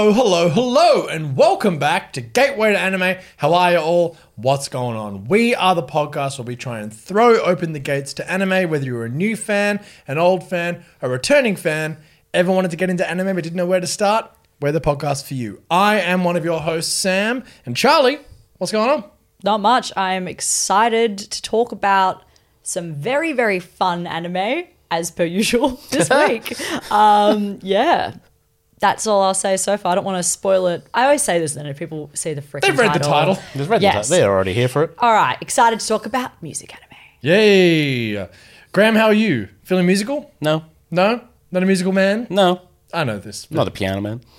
Hello, hello, hello, and welcome back to Gateway to Anime. How are you all? What's going on? We are the podcast where we try and throw open the gates to anime, whether you're a new fan, an old fan, a returning fan, ever wanted to get into anime but didn't know where to start. We're the podcast for you. I am one of your hosts, Sam, and Charlie. What's going on? Not much. I'm excited to talk about some very, very fun anime, as per usual, this week. um, yeah. That's all I'll say so far. I don't want to spoil it. I always say this then if people see the freaking They've read the title. Just read Yes. that. They're already here for it. All right, excited to talk about music anime. Yay! Graham, how are you? Feeling musical? No, No? Not a musical man? no, I know this. but not a piano man.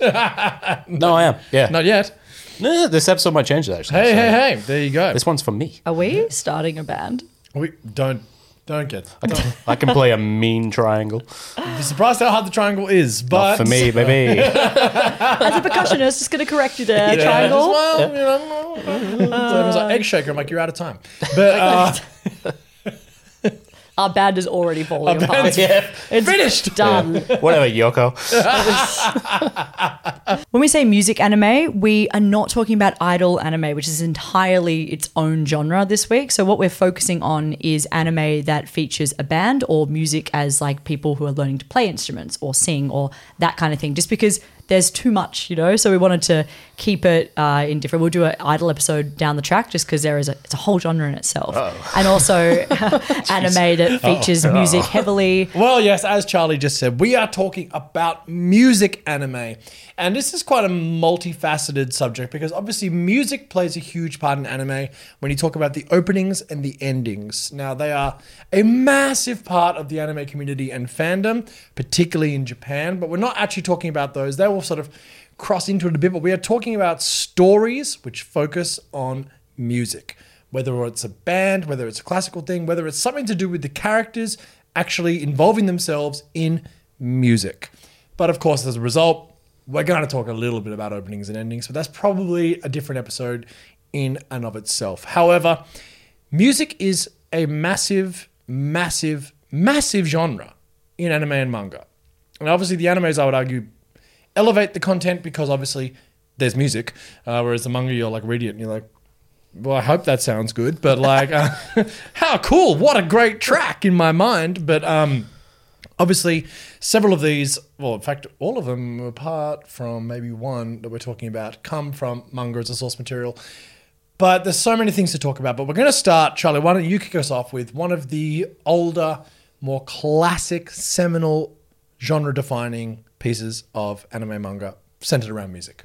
no, I am. Yeah. Not yet. No, this episode might change that actually. Hey, so hey, hey. There you go. This one's for me. Are we starting a band? We don't don't get. Don't, I can play a mean triangle. be surprised how hard the triangle is, but Not for me, baby. As a percussionist, just going to correct you there, Yeah, Triangle. just, well, you know, so it was like egg shaker. I'm like, you're out of time. But uh, Our band is already falling apart. band's yeah. It's finished. done. Whatever, Yoko. When we say music anime, we are not talking about idol anime, which is entirely its own genre this week. So what we're focusing on is anime that features a band or music as like people who are learning to play instruments or sing or that kind of thing. Just because there's too much, you know. So we wanted to keep it uh, in different. We'll do an idol episode down the track, just because there is a it's a whole genre in itself, and also anime that features music heavily. Well, yes, as Charlie just said, we are talking about music anime. And this is quite a multifaceted subject because obviously music plays a huge part in anime when you talk about the openings and the endings. Now, they are a massive part of the anime community and fandom, particularly in Japan, but we're not actually talking about those. They will sort of cross into it a bit, but we are talking about stories which focus on music whether it's a band, whether it's a classical thing, whether it's something to do with the characters actually involving themselves in music. But of course, as a result, we're going to talk a little bit about openings and endings, but that's probably a different episode in and of itself. However, music is a massive, massive, massive genre in anime and manga. And obviously, the animes, I would argue, elevate the content because obviously there's music, uh, whereas the manga, you're like reading it and you're like, well, I hope that sounds good, but like, uh, how cool! What a great track in my mind. But um, obviously, several of these, well, in fact, all of them, apart from maybe one that we're talking about, come from manga as a source material. But there's so many things to talk about. But we're going to start, Charlie. Why don't you kick us off with one of the older, more classic, seminal, genre-defining pieces of anime manga centered around music.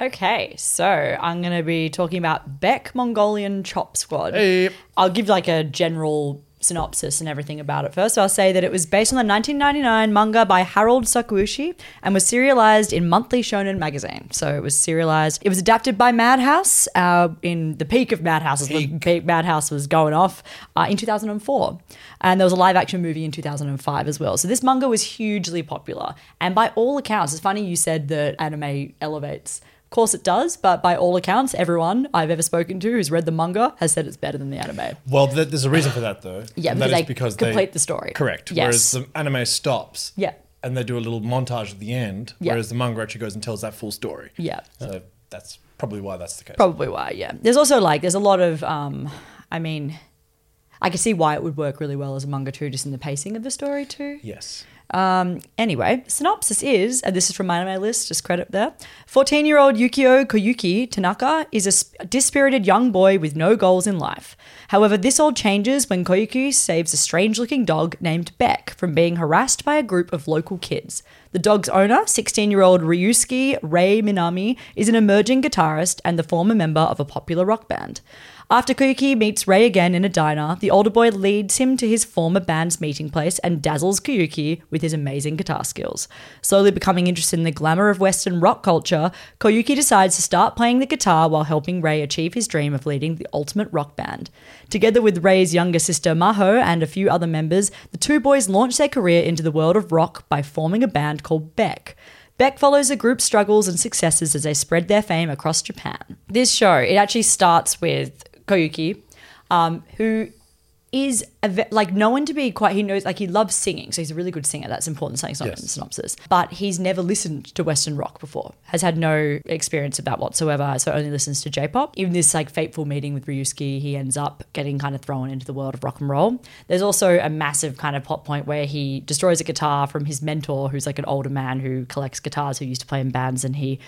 Okay, so I'm going to be talking about Beck Mongolian Chop Squad. Hey. I'll give like a general synopsis and everything about it first. So I'll say that it was based on the 1999 manga by Harold Sakuishi and was serialized in Monthly Shonen magazine. So it was serialized. It was adapted by Madhouse uh, in the peak of Madhouse, as the peak Madhouse was going off uh, in 2004. And there was a live action movie in 2005 as well. So this manga was hugely popular. And by all accounts, it's funny you said that anime elevates. Of course it does, but by all accounts, everyone I've ever spoken to who's read the manga has said it's better than the anime. Well, th- there's a reason for that, though. Yeah, because they because complete the story. Correct. Yes. Whereas the anime stops. Yeah. And they do a little montage at the end. Yeah. Whereas the manga actually goes and tells that full story. Yeah. So that's probably why that's the case. Probably why, yeah. There's also like there's a lot of um I mean I can see why it would work really well as a manga too, just in the pacing of the story too. Yes. Um, anyway, synopsis is, and this is from my list, just credit there. 14 year old Yukio Koyuki Tanaka is a sp- dispirited young boy with no goals in life. However, this all changes when Koyuki saves a strange looking dog named Beck from being harassed by a group of local kids. The dog's owner, 16 year old Ryusuke Ray Minami, is an emerging guitarist and the former member of a popular rock band. After Koyuki meets Ray again in a diner, the older boy leads him to his former band's meeting place and dazzles Koyuki with his amazing guitar skills. Slowly becoming interested in the glamour of Western rock culture, Koyuki decides to start playing the guitar while helping Ray achieve his dream of leading the ultimate rock band. Together with Ray's younger sister Maho and a few other members, the two boys launch their career into the world of rock by forming a band called Beck. Beck follows the group's struggles and successes as they spread their fame across Japan. This show, it actually starts with Koyuki, um, who is a ve- like known to be quite he knows like he loves singing so he's a really good singer. That's important something's not Yes. in the synopsis. But he's never listened to western rock before has had no experience of that whatsoever so only listens to j-pop. In this like fateful meeting with ryusuke he ends up getting kind of thrown into the world of rock and roll. There's also a massive kind of plot point where he destroys a guitar from his mentor who's like an older man who collects guitars who used to play in bands and he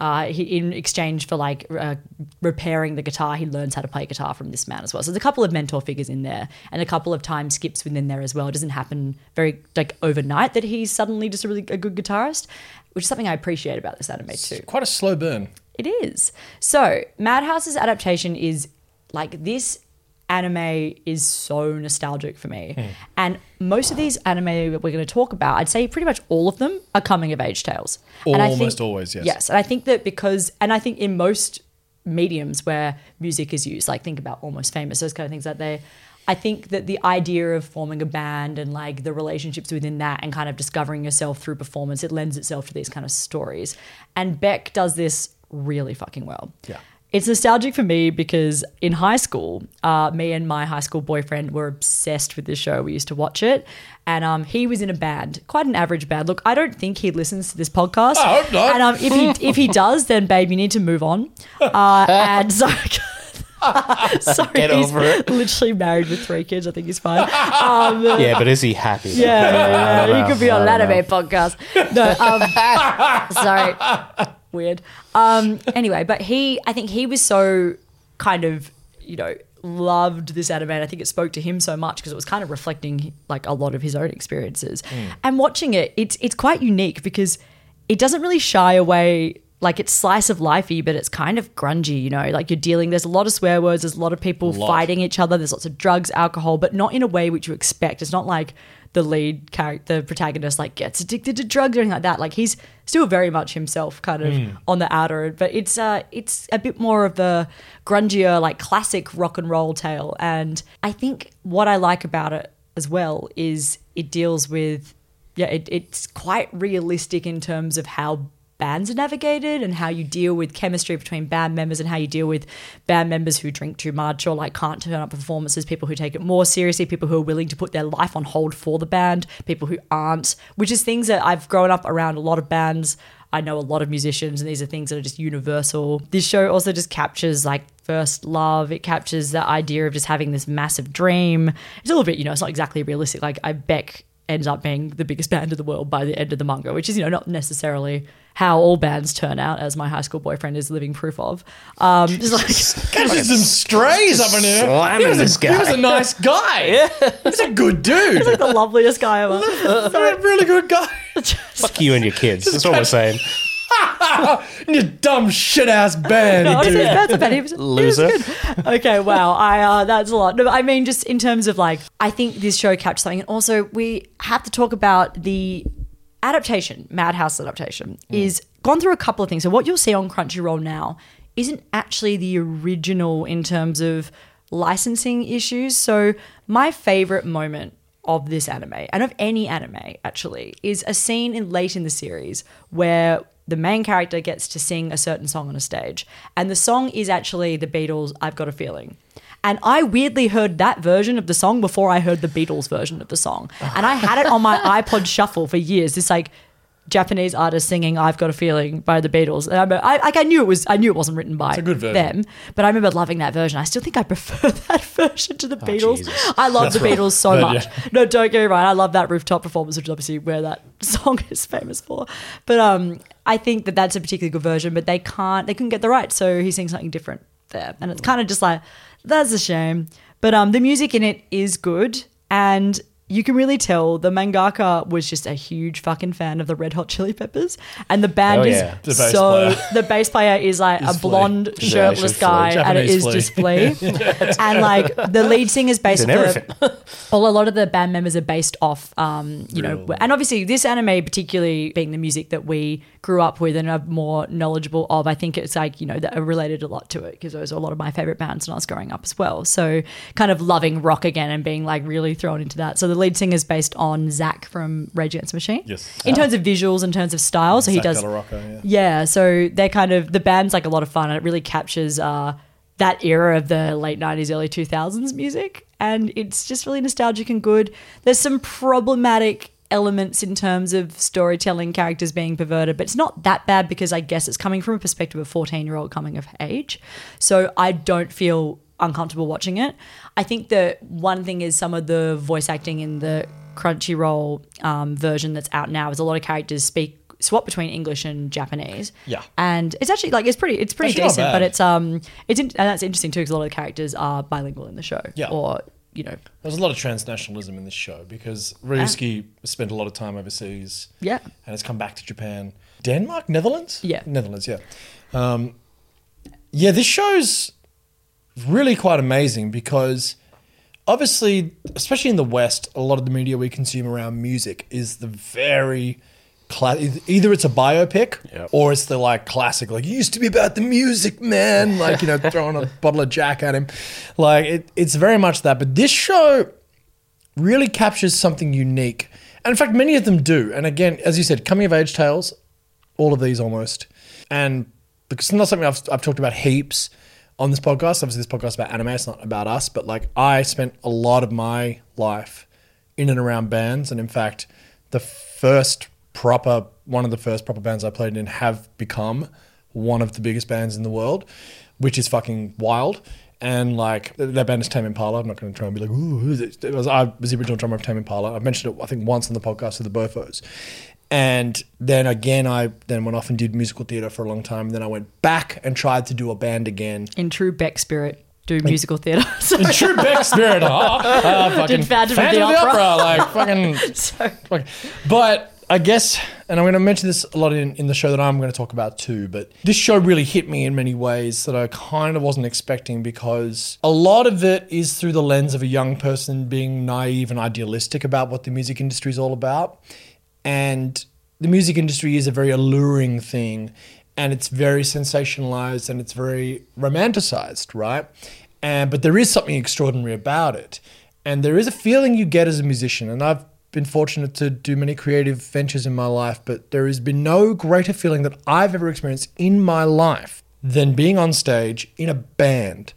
uh, he, in exchange for like uh, repairing the guitar, he learns how to play guitar from this man as well. So there's a couple of mentor figures in there, and a couple of time skips within there as well. It doesn't happen very like overnight that he's suddenly just a really a good guitarist, which is something I appreciate about this anime too. Quite a slow burn. It is. So, Madhouse's adaptation is like this anime is so nostalgic for me. Hmm. And most of these anime that we're going to talk about, I'd say pretty much all of them are coming of age tales. and I Almost always, yes. Yes. And I think that because, and I think in most mediums where music is used, like think about Almost Famous, those kind of things that they. I think that the idea of forming a band and like the relationships within that and kind of discovering yourself through performance, it lends itself to these kind of stories. And Beck does this really fucking well. Yeah. It's nostalgic for me because in high school, uh, me and my high school boyfriend were obsessed with this show. We used to watch it, and um, he was in a band, quite an average band. Look, I don't think he listens to this podcast. I hope not. And um, if he if he does, then babe, you need to move on. Uh, and so. Sorry, Get he's it. literally married with three kids. I think he's fine. Yeah, but is he happy? Yeah, yeah, I don't yeah. know. you could be on don't anime podcast. No, um, sorry, weird. Um, anyway, but he, I think he was so kind of, you know, loved this anime. And I think it spoke to him so much because it was kind of reflecting like a lot of his own experiences. And watching it, it's it's quite unique because it doesn't really shy away. Like it's slice of lifey, but it's kind of grungy, you know. Like you're dealing. There's a lot of swear words. There's a lot of people Lot. fighting each other. There's lots of drugs, alcohol, but not in a way which you expect. It's not like the lead character, the protagonist, like gets addicted to drugs or anything like that. Like he's still very much himself, kind of on the outer. But it's uh, it's a bit more of the grungier, like classic rock and roll tale. And I think what I like about it as well is it deals with yeah, it, it's quite realistic in terms of how bands are navigated and how you deal with chemistry between band members and how you deal with band members who drink too much or like can't turn up performances, people who take it more seriously, people who are willing to put their life on hold for the band, people who aren't, which is things that I've grown up around a lot of bands. I know a lot of musicians, and these are things that are just universal. This show also just captures like first love. It captures the idea of just having this massive dream. It's a little bit, you know, it's not exactly realistic. Like I Beck ends up being the biggest band in the world by the end of the manga, which is, you know, not necessarily how all bands turn out, as my high school boyfriend is living proof of. Um, just like, Catching some strays up in here. slamming He was, a, this he was a nice guy. He's a good dude. the loveliest guy ever. He's a really good guy. Fuck you and your kids. That's what we're saying. You dumb shit ass band. you Honestly, that's about it. He was, Loser. He was good. Okay, wow. I uh, that's a lot. No, I mean, just in terms of like, I think this show captures something, and also we have to talk about the adaptation, Madhouse adaptation, mm. is gone through a couple of things. So what you'll see on Crunchyroll now isn't actually the original in terms of licensing issues. So my favorite moment of this anime and of any anime actually is a scene in late in the series where the main character gets to sing a certain song on a stage and the song is actually the Beatles I've got a feeling and I weirdly heard that version of the song before I heard the Beatles version of the song and I had it on my iPod shuffle for years this like Japanese artist singing "I've Got a Feeling" by the Beatles, and I, remember- I like I knew it was I knew it wasn't written by a good version. them, but I remember loving that version. I still think I prefer that version to the Beatles. Jesus. I love the Beatles so But, much. yeah. No, don't get me wrong. I love that rooftop performance, which is obviously where that song is famous for. But um, I think that that's a particularly good version. But they can't, they couldn't get the rights, so he sings something different there, and it's kind of just like that's a shame. But um, the music in it is good, and you can really tell the mangaka was just a huge fucking fan of the Red Hot Chili Peppers, and the band Oh, is yeah. The so player. the bass player is like Is a Flea. blonde Yeah, shirtless she's guy, and it Japanese is Flea. just Flea. and like the lead singer is based in off everything. well, a lot of the band members are based off, um, you know, and obviously this anime, particularly being the music that we grew up with and are more knowledgeable of, I think it's like you know that are related a lot to it because those are a lot of my favorite bands when I was growing up as well. So kind of loving rock again and being like really thrown into that. So the lead singer is based on Zack from Rage Against the Machine. Yes. In terms of visuals, in terms of style, so he does. La yeah. Yeah, so they're kind of the band's like a lot of fun and it really captures uh, that era of the late 90s, early 2000s music. and it's just really nostalgic and good. There's some problematic elements in terms of storytelling, characters being perverted, but it's not that bad because I guess it's coming from a perspective of 14 year old coming of age. So I don't feel uncomfortable watching it. I think that one thing is some of the voice acting in the Crunchyroll um, version that's out now is a lot of characters speak swap between English and Japanese. Yeah. and it's actually like it's pretty it's pretty Actually decent, but it's um it's in, and that's interesting too because a lot of the characters are bilingual in the show. Yeah. or you know There's a lot of transnationalism in this show because Ryusuke spent a lot of time overseas. Yeah. And has come back to Japan. Denmark? Netherlands? Yeah. Netherlands, yeah. Um, yeah, this show's really quite amazing because obviously, especially in the West, a lot of the media we consume around music is the very. Cla- either it's a biopic Yep. or it's the like classic, like it used to be about the music, man. Like you know, throwing a bottle of Jack at him, like it, it's very much that. But this show really captures something unique. And in fact, many of them do. And again, as you said, coming of age tales, all of these almost. And because it's not something I've, I've talked about heaps on this podcast. Obviously, this podcast is about anime, it's not about us. But like, I spent a lot of my life in and around bands. And in fact, the first proper, one of the first proper bands I played in have become one of the biggest bands in the world, which is fucking wild. And like that band is Tame Impala. I'm not going to try and be like, ooh, it was, I was the original drummer of Tame Impala. I've mentioned it, I think, once on the podcast with the Bofos. And then again, I then went off and did musical theatre for a long time. And then I went back and tried to do a band again. in true Beck spirit do musical theatre. In true Beck spirit. Oh, oh, fucking Did Phantom of the Opera. Opera. Like fucking so Fuck. But I guess, and I'm going to mention this a lot in, in the show that I'm going to talk about too, but this show really hit me in many ways that I kind of wasn't expecting because a lot of it is through the lens of a young person being naive and idealistic about what the music industry is all about. And the music industry is a very alluring thing and it's very sensationalized and it's very romanticized, right? And but there is something extraordinary about it. And there is a feeling you get as a musician and I've been fortunate to do many creative ventures in my life, but there has been no greater feeling that I've ever experienced in my life than being on stage in a band,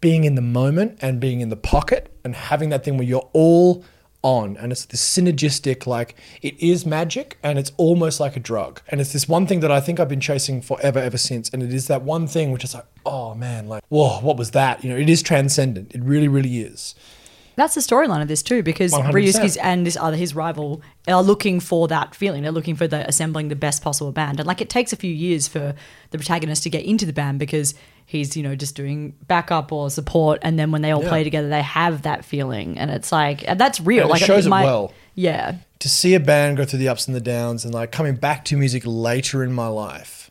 being in the moment and being in the pocket and having that thing where you're all on and it's this synergistic like it is magic and it's almost like a drug. And it's this one thing that i think i've been chasing forever ever since and it is that one thing which is like oh man like whoa what was that? You know it is transcendent. It really really is that's the storyline of this too, because 100%. Ryusuke's and this other his rival are looking for that feeling. They're looking for the assembling the best possible band, and like it takes a few years for the protagonist to get into the band because he's you know just doing backup or support, and then when they all Yeah. play together, they have that feeling, and it's like and that's real. And it like shows it well. Yeah, to see a band go through the ups and the downs and like coming back to music later in my life.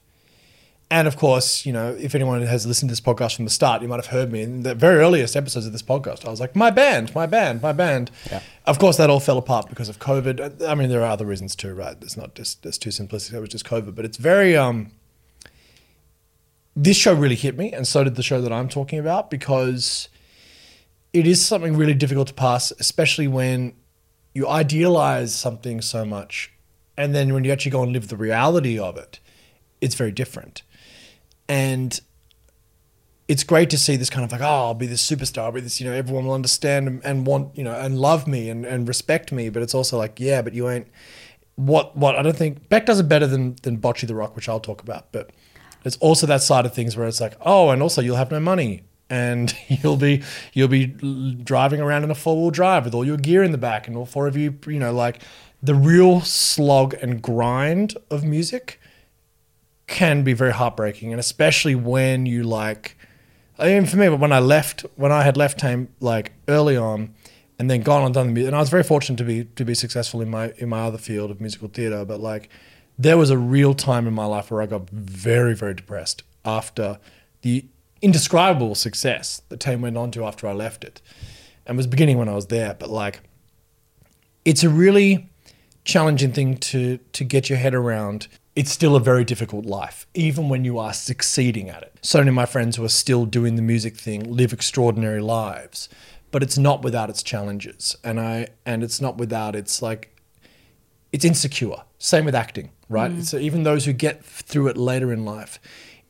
And of course, you know, if anyone has listened to this podcast from the start, you might have heard me in the very earliest episodes of this podcast. I was like, my band, my band, my band. Yeah. Of course, that all fell apart because of COVID. I mean, there are other reasons too, right? It's not just it's too simplistic. It was just COVID, but it's very um. This show really hit me, and so did the show that I'm talking about because it is something really difficult to pass, especially when you idealize something so much and then when you actually go and live the reality of it it's very different and it's great to see this kind of like oh i'll be this superstar i'll be this you know everyone will understand and, want you know and love me and, and respect me but it's also like yeah but you ain't what what i don't think beck does it better than than bocchi the rock which i'll talk about but it's also that side of things where it's like oh and also you'll have no money and you'll be you'll be driving around in a four wheel drive with all your gear in the back, and all four of you, you know, like the real slog and grind of music can be very heartbreaking, and especially when you like. Mean, for me, when I left, when I had left Tame like early on, and then gone and done the music, and I was very fortunate to be to be successful in my in my other field of musical theatre, but like there was a real time in my life where I got very very depressed after the indescribable success that Tame went on to after I left it, and was beginning when I was there. But like, it's a really challenging thing to to get your head around. It's still a very difficult life, even when you are succeeding at it. So many of my friends who are still doing the music thing live extraordinary lives, but it's not without its challenges, and I and it's not without its like it's insecure. Same with acting, right? Mm. So even those who get through it later in life,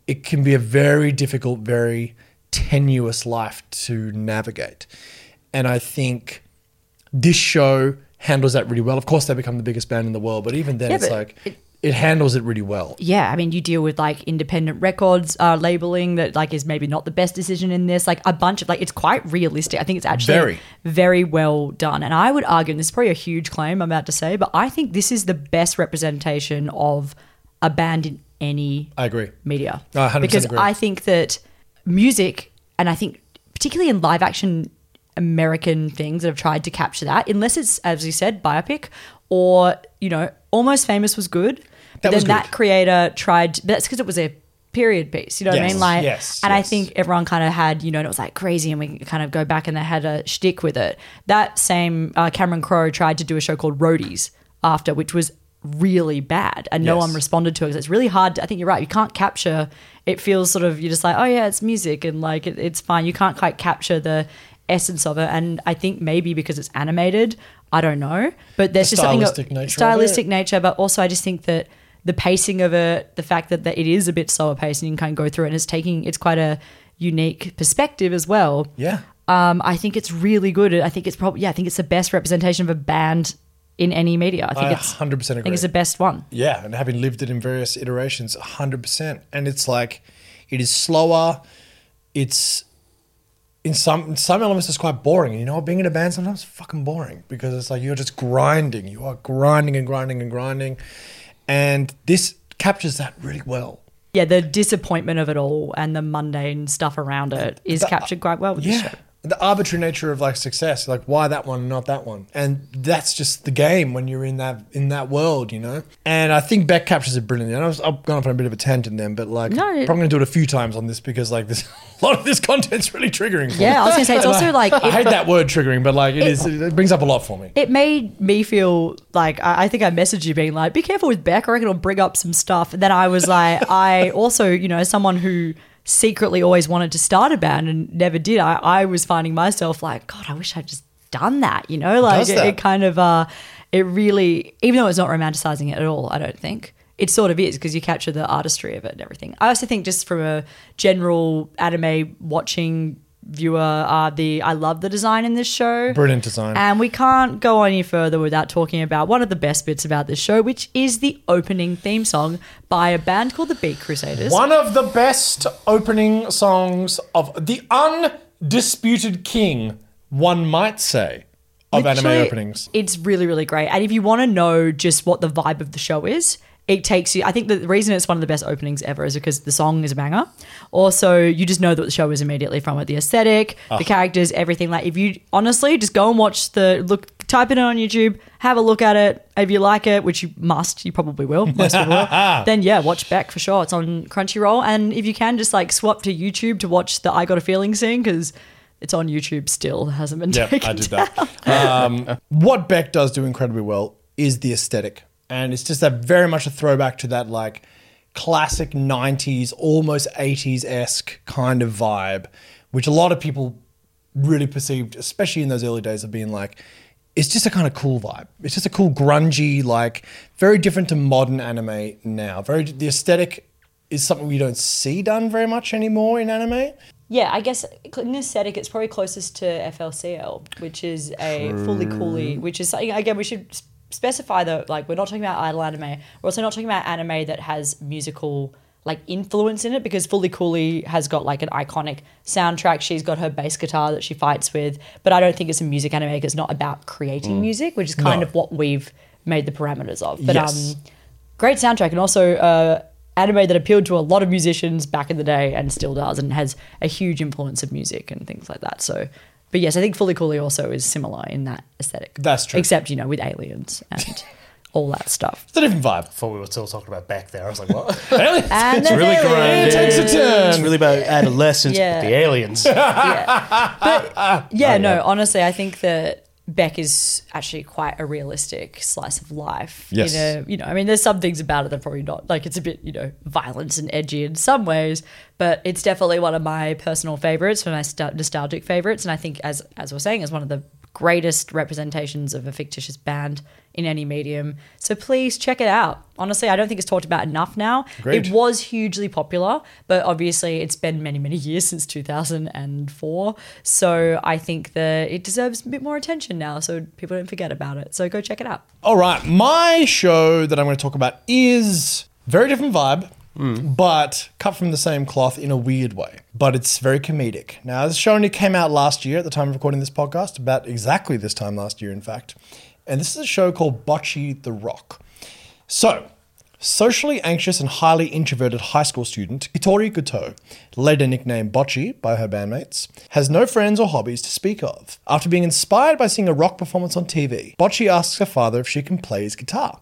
it can be a very difficult, very tenuous life to navigate. and I think this show handles that really well. Of course, they become the biggest band in the world, but even then, Yeah, it's but like it- it, handles it really well. yeah, I mean, you deal with like independent records uh, labeling that like is maybe not the best decision in this. Like a bunch of like, it's quite realistic. I think it's actually Very. very well done. And I would argue, and this is probably a huge claim I'm about to say, but I think this is the best representation of a band in any I agree. media. I 100% because agree. I think that music, and I think particularly in live action American things that have tried to capture that, unless it's, as you said, biopic or, you know, Almost Famous was good. That then that creator tried, that's because it was a period piece, you know what I Yes, mean? Like, yes, and I yes. think everyone kind of had, you know, and it was like crazy, and we kind of go back and they had a shtick with it. That same uh, Cameron Crowe tried to do a show called Roadies after, which was really bad, and no Yes. one responded to it. 'cause It's really hard. To, I think you're right. You can't capture. It feels sort of you're just like, oh yeah, it's music, and like it, it's fine. You can't quite capture the essence of it. And I think maybe because it's animated, I don't know, but there's The just something stylistic nature of it. stylistic nature. But also, I just think that the pacing of it, the fact that, that it is a bit slower paced and you can kind of go through it, and it's taking it's quite a unique perspective as well. Yeah. Um, I think it's really good. I think it's probably yeah. I think it's the best representation of a band in any media. I think I it's 100% agree. I think it's the best one. Yeah, and having lived it in various iterations, 100%. And it's like, it is slower. It's, in some in some elements, it's quite boring. And you know what? Being in a band sometimes is fucking boring because it's like you're just grinding. You are grinding and grinding and grinding. And this captures that really well. Yeah, the disappointment of it all and the mundane stuff around it is The- captured quite well with this Yeah. show. The arbitrary nature of like success, like why that one and not that one, and that's just the game when you're in that in that world, you know. And I think Beck captures it brilliantly. And I was, I've gone off on a bit of a tangent then, but like, No, I'm probably gonna do it a few times on this because like this a lot of this content's really triggering. For me. Yeah, I was gonna say it's also like I hate that word triggering, but like it is, it brings up a lot for me. It made me feel like I, I think I messaged you being like, "Be careful with Beck. I reckon it'll bring up some stuff." And then I was like, I also, you know, someone who secretly always wanted to start a band and never did. I, I was finding myself like, God, I wish I'd just done that. You know, like does it, it kind of, uh, it really, even though it's not romanticizing it at all, I don't think. It sort of is because you capture the artistry of it and everything. I also think just from a general anime watching viewer, uh, the I love the design in this show. Brilliant design. And we can't go any further without talking about one of the best bits about this show, which is the opening theme song by a band called the Beat Crusaders. One of the best opening songs of the undisputed king, one might say, of anime openings. It's really, really great. And if you want to know just what the vibe of the show is, it takes you. I think the reason it's one of the best openings ever is because the song is a banger. Also, you just know that the show is immediately from it. The aesthetic, Ah. the characters, everything. Like, if you honestly just go and watch the look, type it in on YouTube, have a look at it. If you like it, which you must, you probably will. Most people will. Then yeah, watch Beck for sure. It's on Crunchyroll, and if you can, just like swap to YouTube to watch the I Got a Feeling scene because. It's on YouTube still. It hasn't been Yeah, taken I did down. that. Um, what Beck does do incredibly well is the aesthetic. And it's just that very much a throwback to that like classic 90s, almost 80s esque kind of vibe, which a lot of people really perceived, especially in those early days, of being like, it's just a kind of cool vibe. It's just a cool, grungy, like very different to modern anime now. Very the aesthetic is something we don't see done very much anymore in anime. Yeah, I guess in aesthetic, it's probably closest to FLCL, which is a Fooly Cooly, which is something again we should specify that like we're not talking about idol anime. We're also not talking about anime that has musical like influence in it because Fooly Cooly has got like an iconic soundtrack. She's got her bass guitar that she fights with, but I don't think it's a music anime. 'cause It's not about creating music, which is kind No. of what we've made the parameters of. But Yes. um, great soundtrack and also uh, anime that appealed to a lot of musicians back in the day and still does and has a huge influence of music and things like that so but yes i think Fooly Cooly also is similar in that aesthetic That's true. except you know with aliens and all that stuff It's a different vibe. Thought we were still talking about back there. I was like, what? Aliens. and it's then really aliens. grinding. takes a turn. It's really about adolescence. Yeah. but The aliens. yeah but yeah Oh, no yeah. honestly i think that beck is actually quite a realistic slice of life Yes. a, you know i mean there's some things about it that are probably not like it's a bit you know violent and edgy in some ways but it's definitely one of my personal favorites one of my nostalgic favorites and i think as as we're saying is one of the greatest representations of a fictitious band in any medium. So please check it out. Honestly, I don't think it's talked about enough now. Agreed. It was hugely popular, but obviously it's been many, many years since 2004. So I think that it deserves a bit more attention now so people don't forget about it. So go check it out. All right, my show that I'm going to talk about is very different vibe, but cut from the same cloth in a weird way. But it's very comedic. Now, this show only came out last year at the time of recording this podcast, about exactly this time last year, in fact. And this is a show called Bocchi the Rock. So, socially anxious and highly introverted high school student Hitori Goto, later nicknamed Bocchi by her bandmates, has no friends or hobbies to speak of. After being inspired by seeing a rock performance on TV, Bocchi asks her father if she can play his guitar.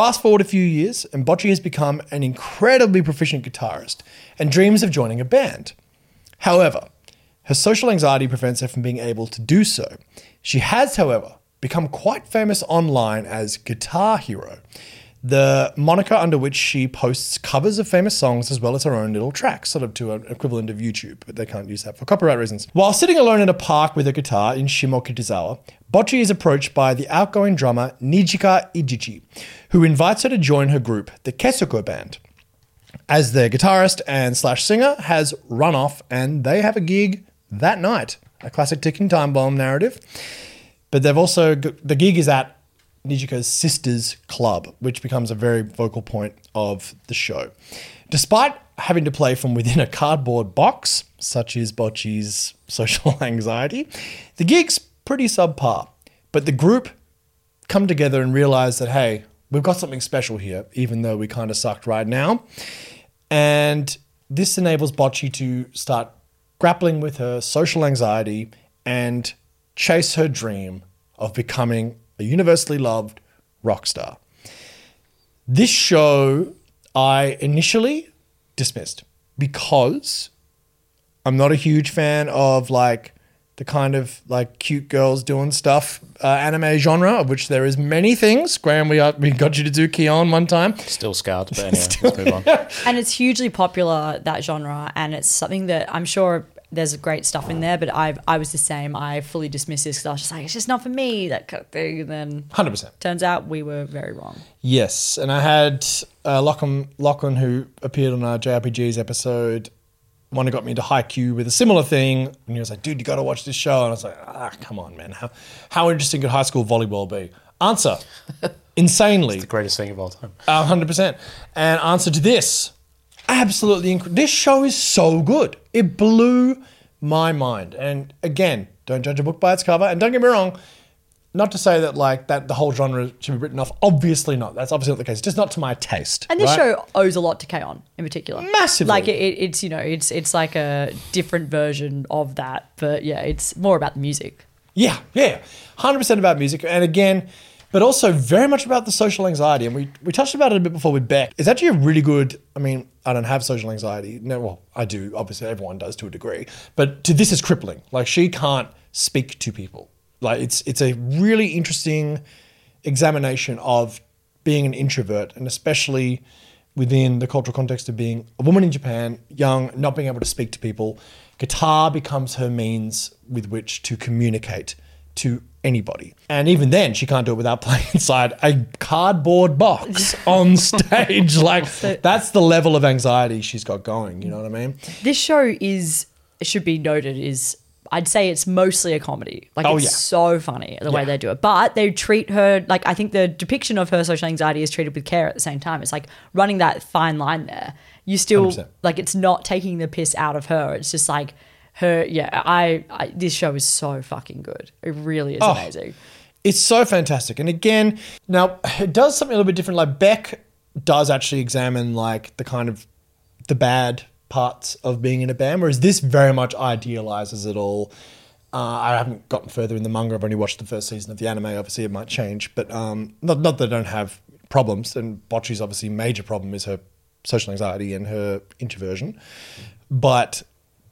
Fast forward a few years, and Bocchi has become an incredibly proficient guitarist and dreams of joining a band. However, her social anxiety prevents her from being able to do so. She has, however, become quite famous online as Guitar Hero, the moniker under which she posts covers of famous songs as well as her own little tracks, sort of to an equivalent of YouTube, but they can't use that for copyright reasons. While sitting alone in a park with a guitar in Shimokitazawa, Bocchi is approached by the outgoing drummer Nijika Ijichi, who invites her to join her group, the Kessoku Band. As their guitarist and slash singer has run off and they have a gig that night a classic ticking time bomb narrative. But they've also the gig is at Nijika's sister's club which becomes a very vocal point of the show. Despite having to play from within a cardboard box such is Bocchi's social anxiety the gig's pretty subpar but the group come together and realize that hey we've got something special here even though we kind of sucked right now and this enables Bocchi to start grappling with her social anxiety and chase her dream of becoming a universally loved rock star. This show I initially dismissed because I'm not a huge fan of like the kind of like cute girls doing stuff uh, anime genre of which there is many things. Graham, we are, we got you to do K-On one time. Still scarred, but anyway, let's move on. And it's hugely popular that genre, and it's something that I'm sure there's great stuff in there. But I I was the same. I fully dismissed this because I was just like, it's just not for me. That kind of thing. And then Hundred percent. turns out we were very wrong. Yes, and I had uh, Lachlan, Lachlan, who appeared on our JRPGs episode, one who got me into Haikyuu with a similar thing, and he was like, "Dude, you got to watch this show." And I was like, "Ah, come on, man! How how interesting could high school volleyball be?" Answer: insanely, The greatest thing of all time. hundred percent. And answer to this: absolutely incredible. This show is so good. It blew my mind. And again, don't judge a book by its cover. And don't get me wrong, not to say that like that the whole genre should be written off. Obviously not. That's obviously not the case. Just not to my taste. And this right? show owes a lot to K-On! in particular. Massively. Like it, it's you know it's it's like a different version of that, but yeah, it's more about the music. Yeah, yeah, hundred percent about music, and again, but also very much about the social anxiety. And we we touched about it a bit before with Beck. It's actually a really good. I mean, I don't have social anxiety. No, well, I do. Obviously, everyone does to a degree. But to this is crippling. Like she can't speak to people. Like it's it's a really interesting examination of being an introvert, and especially within the cultural context of being a woman in Japan, young, not being able to speak to people, guitar becomes her means with which to communicate to anybody. And even then, she can't do it without playing inside a cardboard box on stage. Like, that's the level of anxiety she's got going. You know what I mean? This show is should be noted is I'd say it's mostly a comedy. Like Oh, it's yeah. so funny the way they do it. But they treat her like I think the depiction of her social anxiety is treated with care at the same time. It's like running that fine line there. You still 100%. like it's not taking the piss out of her. It's just like her yeah, I, I this show is so fucking good. It really is Oh. amazing. It's so fantastic. And again, now it does something a little bit different. Like Beck does actually examine like the kind of the bad parts of being in a band, whereas this very much idealizes it all. Uh, I haven't gotten further in the manga. I've only watched the first season of the anime. Obviously, it might change, but um, not not that I don't have problems. And Bocchi's obviously major problem is her social anxiety and her introversion. But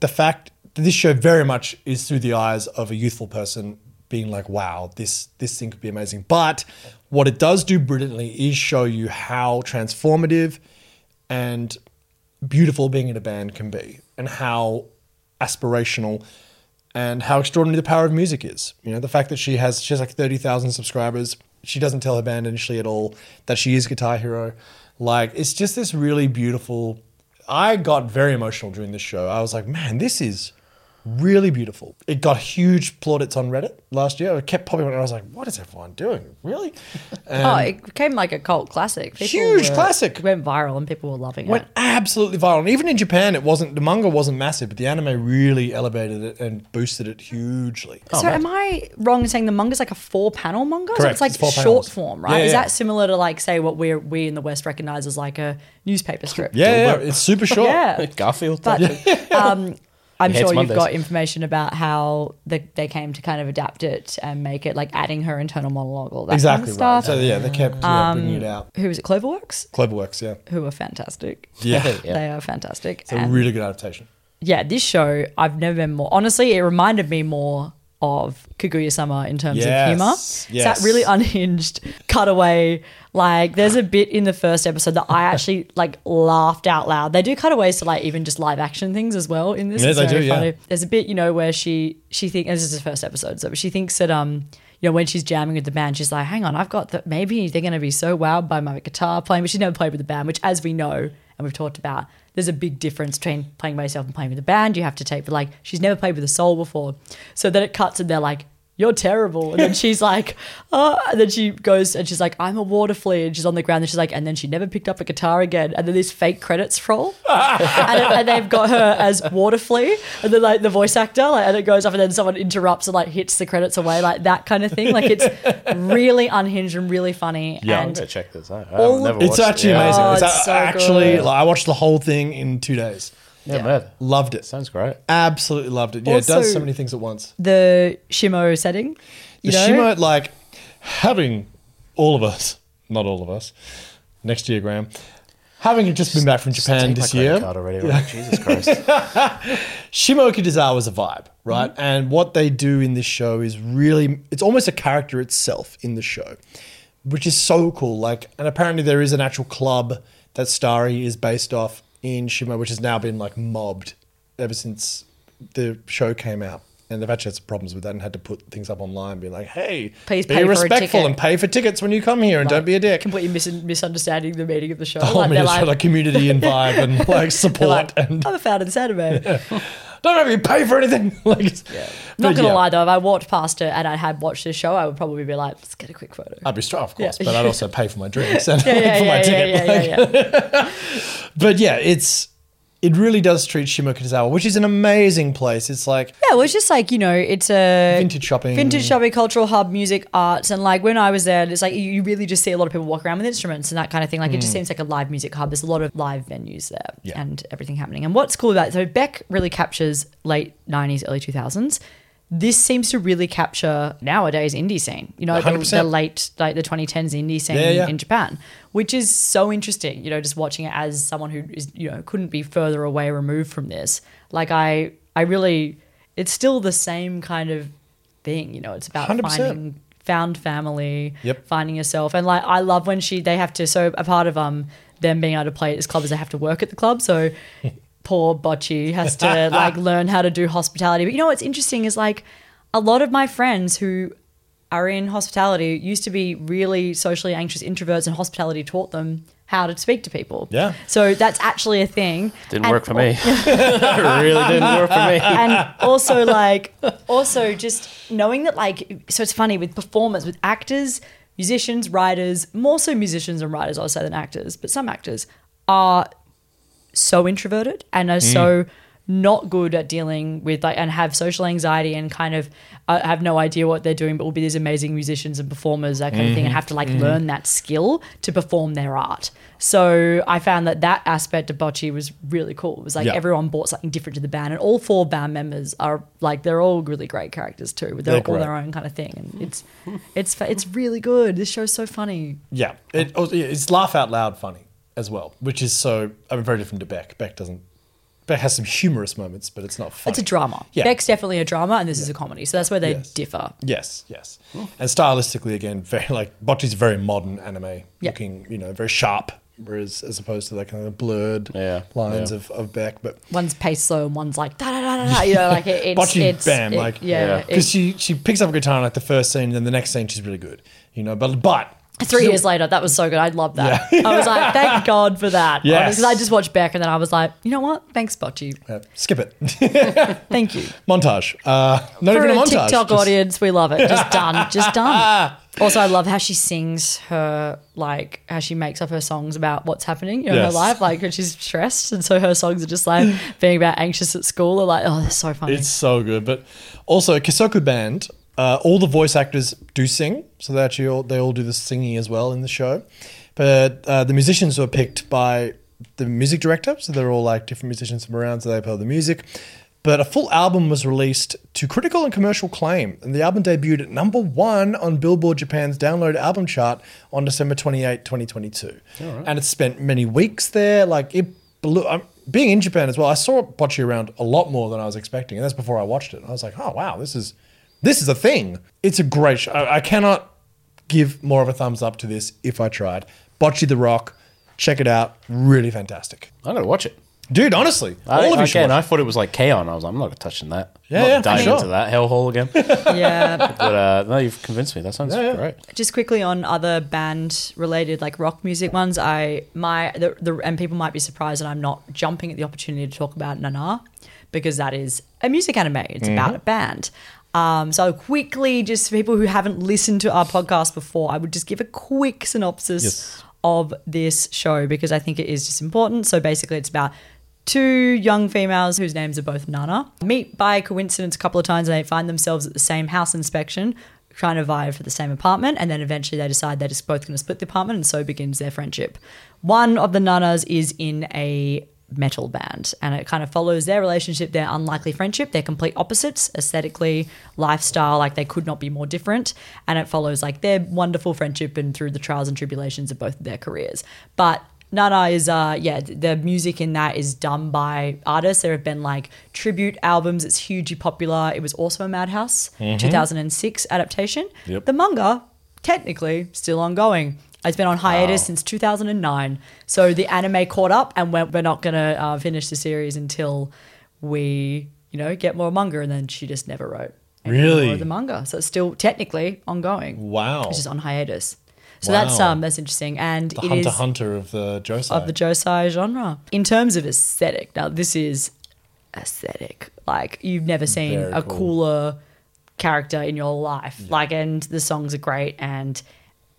the fact that this show very much is through the eyes of a youthful person being like, wow, this this thing could be amazing. But what it does do brilliantly is show you how transformative and beautiful being in a band can be and how aspirational and how extraordinary the power of music is. You know, the fact that she has she has like thirty thousand subscribers. She doesn't tell her band initially at all that she is Guitar Hero. Like it's just this really beautiful. I got very emotional during this show. I was like, man, this is really beautiful. It got huge plaudits on Reddit last year. It kept popping up, and I was like, what is everyone doing? Really? And oh, it became like a cult classic. People Huge were- classic. It went viral and people were loving went it. Went absolutely viral. And even in Japan, it wasn't the manga wasn't massive, but the anime really elevated it and boosted it hugely. so am I wrong in saying the manga's like a four panel manga? So it's like it's short panels. form, right? Yeah, Is that similar to like say what we we in the West recognize as like a newspaper strip? Yeah, yeah, it's super short. Yeah. Garfield. But um, I'm sure you've got information about how the, they came to kind of adapt it and make it like adding her internal monologue, all that Exactly kind of right. stuff. So yeah, they kept yeah, um, bringing it out. Who was it? Cloverworks, Cloverworks, yeah, who are fantastic. yeah, Yeah. They are fantastic. it's a really good adaptation. yeah, this show I've never been more. Honestly, it reminded me more of Kaguya Sama in terms Yes, of humor. yes. It's that really unhinged cutaway. Like, there's a bit in the first episode that I actually like laughed out loud. They do cutaways to like even just live action things as well in this. Yeah, they do, yeah. There's a bit you know where she she thinks this is the first episode, so she thinks that um you know when she's jamming with the band, she's like, hang on, I've got that. Maybe they're gonna be so wowed by my guitar playing, but she's never played with the band, which as we know and we've talked about. There's a big difference between playing by yourself and playing with a band. You have to take, but like she's never played with a soul before, so then it cuts and they're like, "You're terrible," and then she's like, "Oh," and then she goes and she's like, "I'm a water flea," and she's on the ground and she's like, and then she never picked up a guitar again, and then this fake credits roll, and, and they've got her as water flea, and then like the voice actor, like, and it goes off, and then someone interrupts and like hits the credits away, like that kind of thing. Like it's really unhinged and really funny, Yeah. I'm gonna check this out. all- I've never It's watched actually it. Amazing. Oh, it's, it's so actually good. like I watched the whole thing in two days. Yeah, man. Loved it. Sounds great. Absolutely loved it. Yeah, it does so many things at once. the Shimo setting. You the know? shimmer, like having all of us, not all of us, next year, Graham, having just been back from Japan take my this year, Card already. Like, Jesus Christ. Shimokitazawa was a vibe, right? Mm-hmm. And what they do in this show is really, it's almost a character itself in the show, which is so cool. Like, and apparently there is an actual club that Starry is based off in Shimo, which has now been like mobbed ever since the show came out. And they've actually had some problems with that and had to put things up online, being like, "Hey, Please be respectful and pay for tickets when you come here, and don't be a dick." completely mis- misunderstanding the meaning of the show. The whole Like, minute they're like community and vibe and like support like, and I'm a fan of this anime. Don't have you pay for anything. like, Not gonna yeah. lie though, if I walked past it and I had watched this show, I would probably be like, let's get a quick photo. I'd be strong, of course, Yeah. but I'd also pay for my drinks and yeah, yeah, for my yeah, ticket. yeah, yeah, like- yeah, yeah. But yeah, it's it really does treat Shimokitazawa, which is an amazing place. It's like Yeah, well, it's just like you know, it's a vintage shopping. vintage shopping, cultural hub, music, arts, and like when I was there, it's like you really just see a lot of people walk around with instruments and that kind of thing. Like it just mm. seems like a live music hub. There's a lot of live venues there Yeah. and everything happening. And what's cool about it, so Beck really captures late '90s, early 2000s. This seems to really capture nowadays indie scene. You know, the, 100%. the late like the 2010s indie scene Yeah, yeah. in Japan, which is so interesting. You know, just watching it as someone who is you know couldn't be further away removed from this. Like I, I really, it's still the same kind of thing. You know, it's about 100%. finding found family, Yep. finding yourself, and like I love when she they have to. So a part of um them being able to play at this club is they have to work at the club. So poor Bocchi has to like learn how to do hospitality. But you know what's interesting is like a lot of my friends who are in hospitality used to be really socially anxious introverts, and hospitality taught them how to speak to people. Yeah. So that's actually a thing. Didn't And work for me. it really didn't work for me. and also like also just knowing that like so it's funny with performers with actors musicians writers more so musicians and writers i'll say than actors but some actors are so introverted and are mm. so not good at dealing with like and have social anxiety and kind of uh, have no idea what they're doing but will be these amazing musicians and performers that kind of thing and mm-hmm. have to like mm-hmm. learn that skill to perform their art. So i found that that aspect of bocchi was really cool. It was like Yeah. everyone brought something different to the band and all four band members are like they're all really great characters too. They're, They're all great. their own kind of thing and it's it's it's really good. This show's so funny. Yeah, it, oh, yeah, it's laugh out loud funny as well, which is so I mean very different to Beck. Beck doesn't. Beck has some humorous moments, but it's not funny. it's a drama Yeah. beck's definitely a drama and this is a comedy so that's where they Yes. differ Yes, yes. And stylistically, again, very like Bocchi's very modern anime Yeah. looking, you know, very sharp whereas as opposed to that kind of blurred Yeah, lines yeah. of, of Beck. But One's pace slow and one's like da da da da da. You know, like it, it's Bocchi, it's bam, it- like- yeah. Yeah. it- because she she picks up a guitar in like the first scene, and then the next scene she's really good. You know, but but Three years later, that was so good. I love that. I was like, thank God for that. Yes. Because I just watched Beck and then I was like, you know what? Thanks, Bocchi. uh, skip it. Thank you. montage. Uh, not for even a a montage. TikTok just- audience, we love it. Just done. Just done. Also, I love how she sings her, like, how she makes up her songs about what's happening in Yes. her life. Like, when she's stressed. And so her songs are just like being about anxious at school. Are like, oh, they're so funny. It's so good. But also, Kessoku Band, uh, all the voice actors do sing. So they actually all, they all do the singing as well in the show. But uh, the musicians were picked by the music director. So they're all like different musicians from around. So they play the music. But a full album was released to critical and commercial acclaim. And the album debuted at number one on Billboard Japan's download album chart on December 28, 2022. And it spent many weeks there. Like it blew. Um, being in Japan as well, I saw Bocchi around a lot more than I was expecting. And that's before I watched it. And I was like, oh, wow, this is this is a thing. It's a great show. I, I cannot give more of a thumbs up to this if I tried. Bocchi the Rock. Check it out. Really fantastic. I'm gonna watch it. Dude, honestly, I, all of you should again, I watch it. thought it was like K-On! I was like, I'm not touching that. Yeah, I'm not yeah, diving sure. into that hellhole again. yeah. but uh, no, you've convinced me. That sounds Yeah, yeah. great. just quickly on other band related like rock music ones i my the, the and people might be surprised that i'm not jumping at the opportunity to talk about nana because that is a music anime it's about a band um, so quickly just for people who haven't listened to our podcast before i would just give a quick synopsis Yes. of this show because i think it is just important so basically it's about two young females whose names are both Nana meet by coincidence a couple of times and they find themselves at the same house inspection trying to vie for the same apartment and then eventually they decide they're just both going to split the apartment and so begins their friendship. One of the Nanas is in a metal band and it kind of follows their relationship, their unlikely friendship. They're complete opposites aesthetically, lifestyle, like they could not be more different. And it follows like their wonderful friendship and through the trials and tribulations of both of their careers. But Nana is uh yeah the music in that is done by artists. There have been like tribute albums. It's hugely popular. It was also a Madhouse 2006 adaptation. Yep. The manga technically still ongoing. It's been on hiatus since 2009. So the anime caught up, and we're, we're not gonna uh, finish the series until we you know get more manga. And then she just never wrote Really? more of the manga. So it's still technically ongoing. Wow. It's just on hiatus. So Wow. that's um that's interesting. And the it Hunter Hunter of the Josei. of the Josei genre. In terms of aesthetic, now this is aesthetic. Like you've never seen Very a cool. cooler character in your life. Like, and the songs are great, and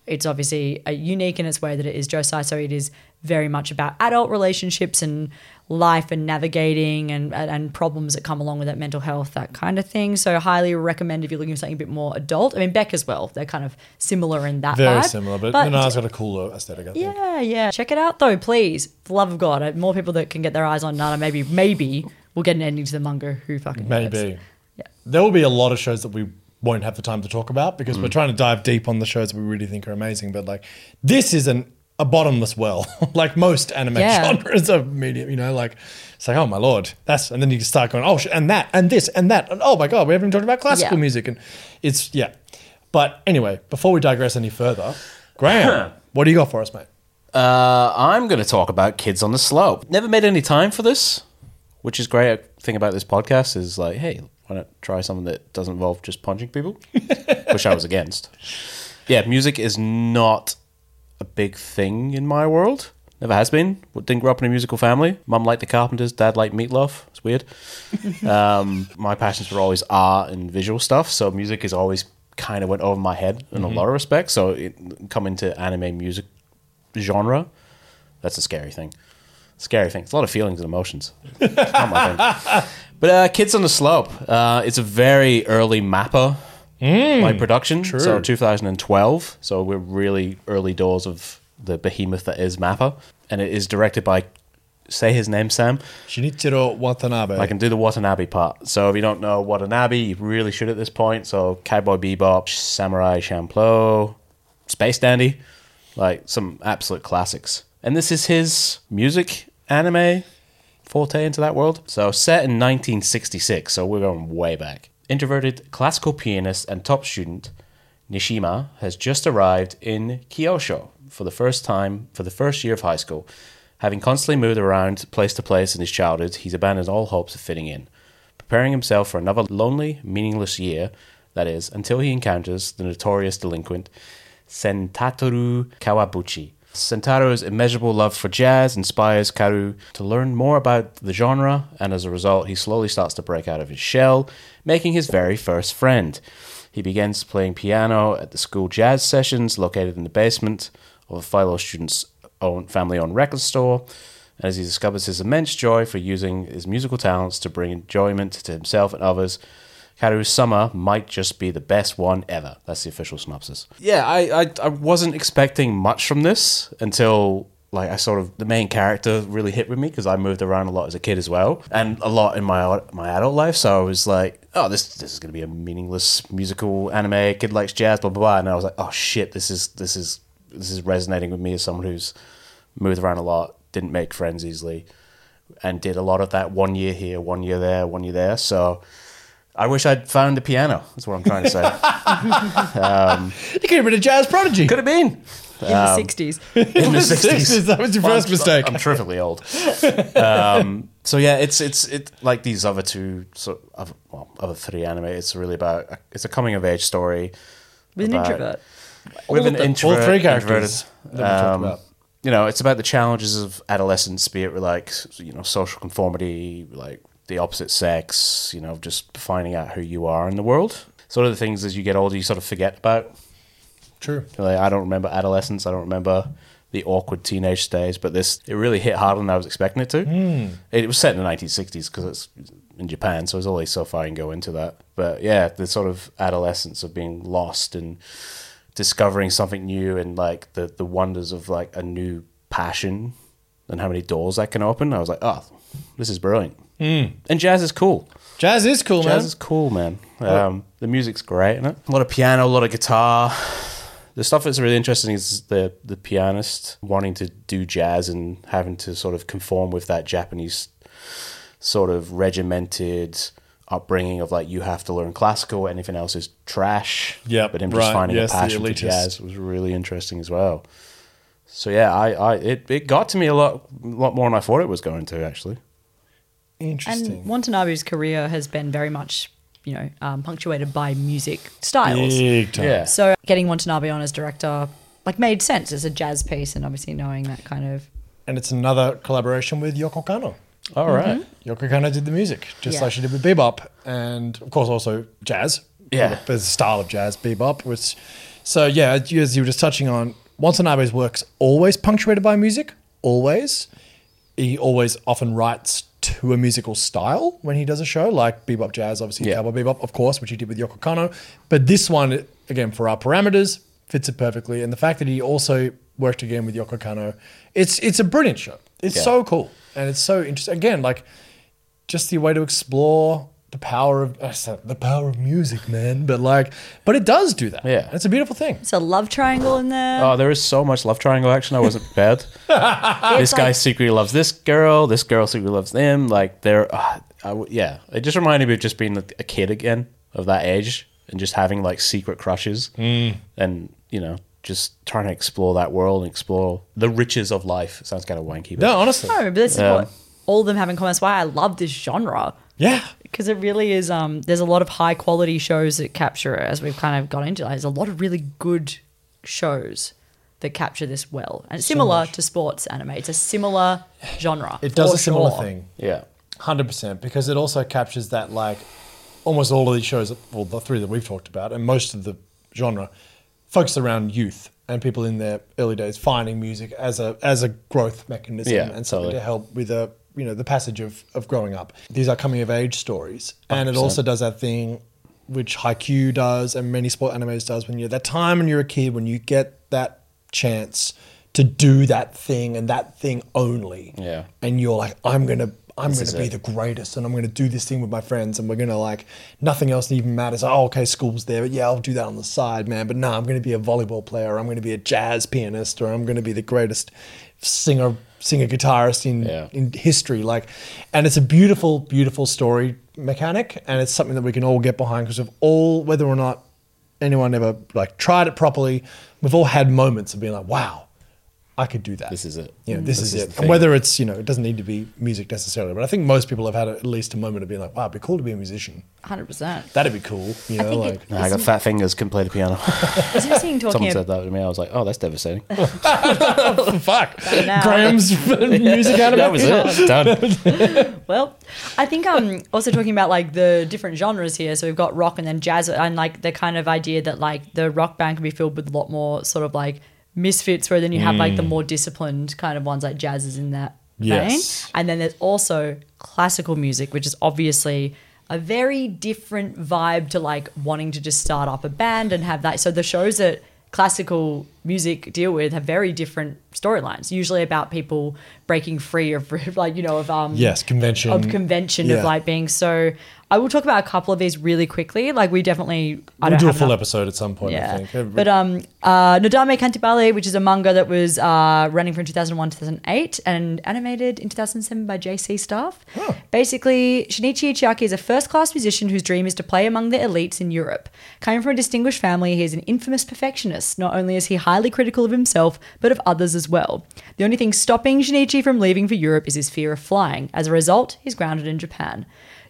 it's obviously a unique in its way that it is Josei. So it is very much about adult relationships and life and navigating and, and, problems that come along with that mental health, that kind of thing. So highly recommend if you're looking for something a bit more adult. I mean, Beck as well. They're kind of similar in that Very vibe. similar, but, Nana's got a cooler aesthetic, I think. Yeah, yeah. Check it out though, please. For the love of God, uh, more people that can get their eyes on Nana. Maybe, maybe we'll get an ending to the manga. Who fucking knows? Maybe. Yeah. There will be a lot of shows that we won't have the time to talk about because Mm. we're trying to dive deep on the shows we really think are amazing. But like, this is an a bottomless well, like most anime Yeah. genres of media. You know, like it's like, oh my lord, that's, and then you can start going, oh, sh- and that, and this, and that, and oh my god, we haven't even talked about classical Yeah. music, and it's yeah. But anyway, before we digress any further, Graham, what do you got for us, mate? Uh, I'm going to talk about Kids on the Slope. Never made any time for this, which is great. Thing about this podcast is like, hey, why not try something that doesn't involve just punching people, which I was against. Yeah, music is not a big thing in my world. Never has been. Didn't grow up in a musical family. Mum liked the Carpenters. Dad liked Meatloaf. It's weird. um, my passions were always art and visual stuff, so music has always kind of went over my head in a lot of respects. So it, coming to anime music genre, that's a scary thing. Scary thing. It's a lot of feelings and emotions. It's not my thing. But uh, Kids on the Slope, uh, it's a very early Mappa like production. So 2012. So we're really early doors of the behemoth that is Mappa. And it is directed by, say his name, Sam. Shinichiro Watanabe. I can do the Watanabe part. So if you don't know Watanabe, you really should at this point. So Cowboy Bebop, Samurai Champloo, Space Dandy, like some absolute classics. And this is his music anime forte into that world. So set in 1966, so we're going way back. Introverted classical pianist and top student Nishimi has just arrived in Kyushu, for the first time for the first year of high school. Having constantly moved around place to place in his childhood, he's abandoned all hopes of fitting in, preparing himself for another lonely, meaningless year, that is, until he encounters the notorious delinquent Sentatoru Kawabuchi. Sentaro's immeasurable love for jazz inspires Kaoru to learn more about the genre, and as a result, he slowly starts to break out of his shell, making his very first friend. He begins playing piano at the school jazz sessions located in the basement of a fellow student's own family-owned record store. As he discovers his immense joy for using his musical talents to bring enjoyment to himself and others, Kaoru's summer might just be the best one ever. That's the official synopsis. Yeah, I, I, I wasn't expecting much from this until like I sort of the main character really hit with me because I moved around a lot as a kid as well, and a lot in my my adult life. So I was like, oh, this this is gonna be a meaningless musical anime. Kid likes jazz, blah blah blah. And I was like, oh shit, this is this is this is resonating with me as someone who's moved around a lot, didn't make friends easily, and did a lot of that one year here, one year there, one year there. So. I wish I'd found the piano. That's what I'm trying to say. You could have been a jazz prodigy. Could have been in the 60s. in the 60s. That was your first I'm- mistake. I'm terrifically old. Um, so yeah, it's it's it like these other two, so other, well, other three anime. It's really about it's a coming of age story With an about- introvert. with an the- all three characters introverted, that we talked um, about. You know, it's about the challenges of adolescence, be it with like you know social conformity, like the opposite sex. You know, just finding out who you are in the world. Sort of the things as you get older, you sort of forget about. True. Like, I don't remember adolescence. I don't remember the awkward teenage stage, but this it really hit harder than I was expecting it to. Hmm. It was set in the 1960s because it's in Japan, so there's only so far you can go into that. But yeah, the sort of adolescence of being lost and discovering something new and like the the wonders of like a new passion and how many doors that can open. I was like, oh, this is brilliant. And jazz is cool. Jazz is cool, man. Jazz is cool, man. Um, the music's great, isn't it? A lot of piano, a lot of guitar. The stuff that's really interesting is the the pianist wanting to do jazz and having to sort of conform with that Japanese sort of regimented upbringing of like you have to learn classical, anything else is trash. Yeah, but him right, just finding yes, a passion for jazz was really interesting as well. So yeah, I, I it, it got to me a lot lot more than I thought it was going to actually. Interesting. And Watanabe's career has been very much, you know, um, punctuated by music styles. Big time. Yeah. So getting Watanabe on as director like made sense as a jazz piece, and obviously knowing that kind of And it's another collaboration with Yoko Kanno. All right. Yoko Kanno did the music, just Yeah. like she did with bebop, and of course also jazz. Yeah. there's a style of jazz, bebop. Which, so yeah, as you were just touching on, Watanabe's works always punctuated by music. Always, he always often writes to a musical style when he does a show, like bebop jazz, obviously Yeah. cowboy bebop, of course, which he did with Yoko Kanno. But this one, again, for our parameters, fits it perfectly. And the fact that he also worked again with Yoko Kanno, it's it's a brilliant show. It's Yeah. so cool and it's so interesting. Again, like just the way to explore the power of uh, the power of music, man. But like, but it does do that. Yeah. it's a beautiful thing. it's a love triangle in there. Oh, there is so much love triangle action. I wasn't prepared. this guy like- secretly loves this girl. This girl secretly loves them. Like they're, uh, I w- yeah. It just reminded me of just being a a kid again of that age and just having like secret crushes and you know just trying to explore that world and explore the riches of life. It sounds kind of wanky, but No, honestly, No, but this is what all of them have in common. That's why I love this genre. yeah, because it really is um there's a lot of high quality shows that capture it as we've kind of got into there's a lot of really good shows that capture this well and it's similar to sports anime it's a similar genre it does a similar sure. thing. yeah, Hundred percent, because it also captures that like almost all of these shows, well, the three that we've talked about, and most of the genre, focus around youth and people in their early days finding music as a as a growth mechanism Yeah, and something totally. to help with a you know the passage of of growing up. These are coming of age stories, and it 100%. also does that thing which Haikyuu does and many sport animes does when you're that time when you're a kid when you get that chance to do that thing and that thing only Yeah. and you're like, I'm gonna, I'm is gonna be it. the greatest, and I'm gonna do this thing with my friends, and we're gonna like, nothing else even matters. Oh, okay, school's there, but yeah, I'll do that on the side, man. But no, I'm gonna be a volleyball player, or I'm gonna be a jazz pianist, or I'm gonna be the greatest singer, singer guitarist in Yeah. in history. Like, and it's a beautiful, beautiful story mechanic, and it's something that we can all get behind because of all, whether or not anyone ever like tried it properly, we've all had moments of being like, wow I could do that. This is it. You know, this, This is, is it. And whether it's, you know, it doesn't need to be music necessarily, but I think most people have had at least a moment of being like, wow, it'd be cool to be a musician. 100%. That'd be cool. You know, think like, it- Nah, I got fat fingers, can play the piano. It's interesting talking Someone said that to me. I was like, oh, that's devastating. fuck. Graham's music anime. that was it. Done. Well, I think um also talking about like the different genres here. So we've got rock and then jazz, and like the kind of idea that like the rock band can be filled with a lot more sort of like misfits, where then you have like the more disciplined kind of ones like jazz is in that vein. Yes. And then there's also classical music, which is obviously a very different vibe to like wanting to just start up a band and have that. So the shows that classical music deal with have very different storylines, usually about people breaking free of like, you know, of um Yes, convention. of convention Yeah. of like being so I will talk about a couple of these really quickly. Like we definitely I We'll do a full enough- episode at some point, I yeah. think. But um, uh, Nodame Cantabile, which is a manga that was uh, running from 2001 to 2008 and animated in 2007 by JC Staff. Basically, Shinichi Chiaki is a first class musician whose dream is to play among the elites in Europe. Coming from a distinguished family, he is an infamous perfectionist. Not only is he highly critical of himself, but of others as well. The only thing stopping Shinichi from leaving for Europe is his fear of flying. As a result, he's grounded in Japan.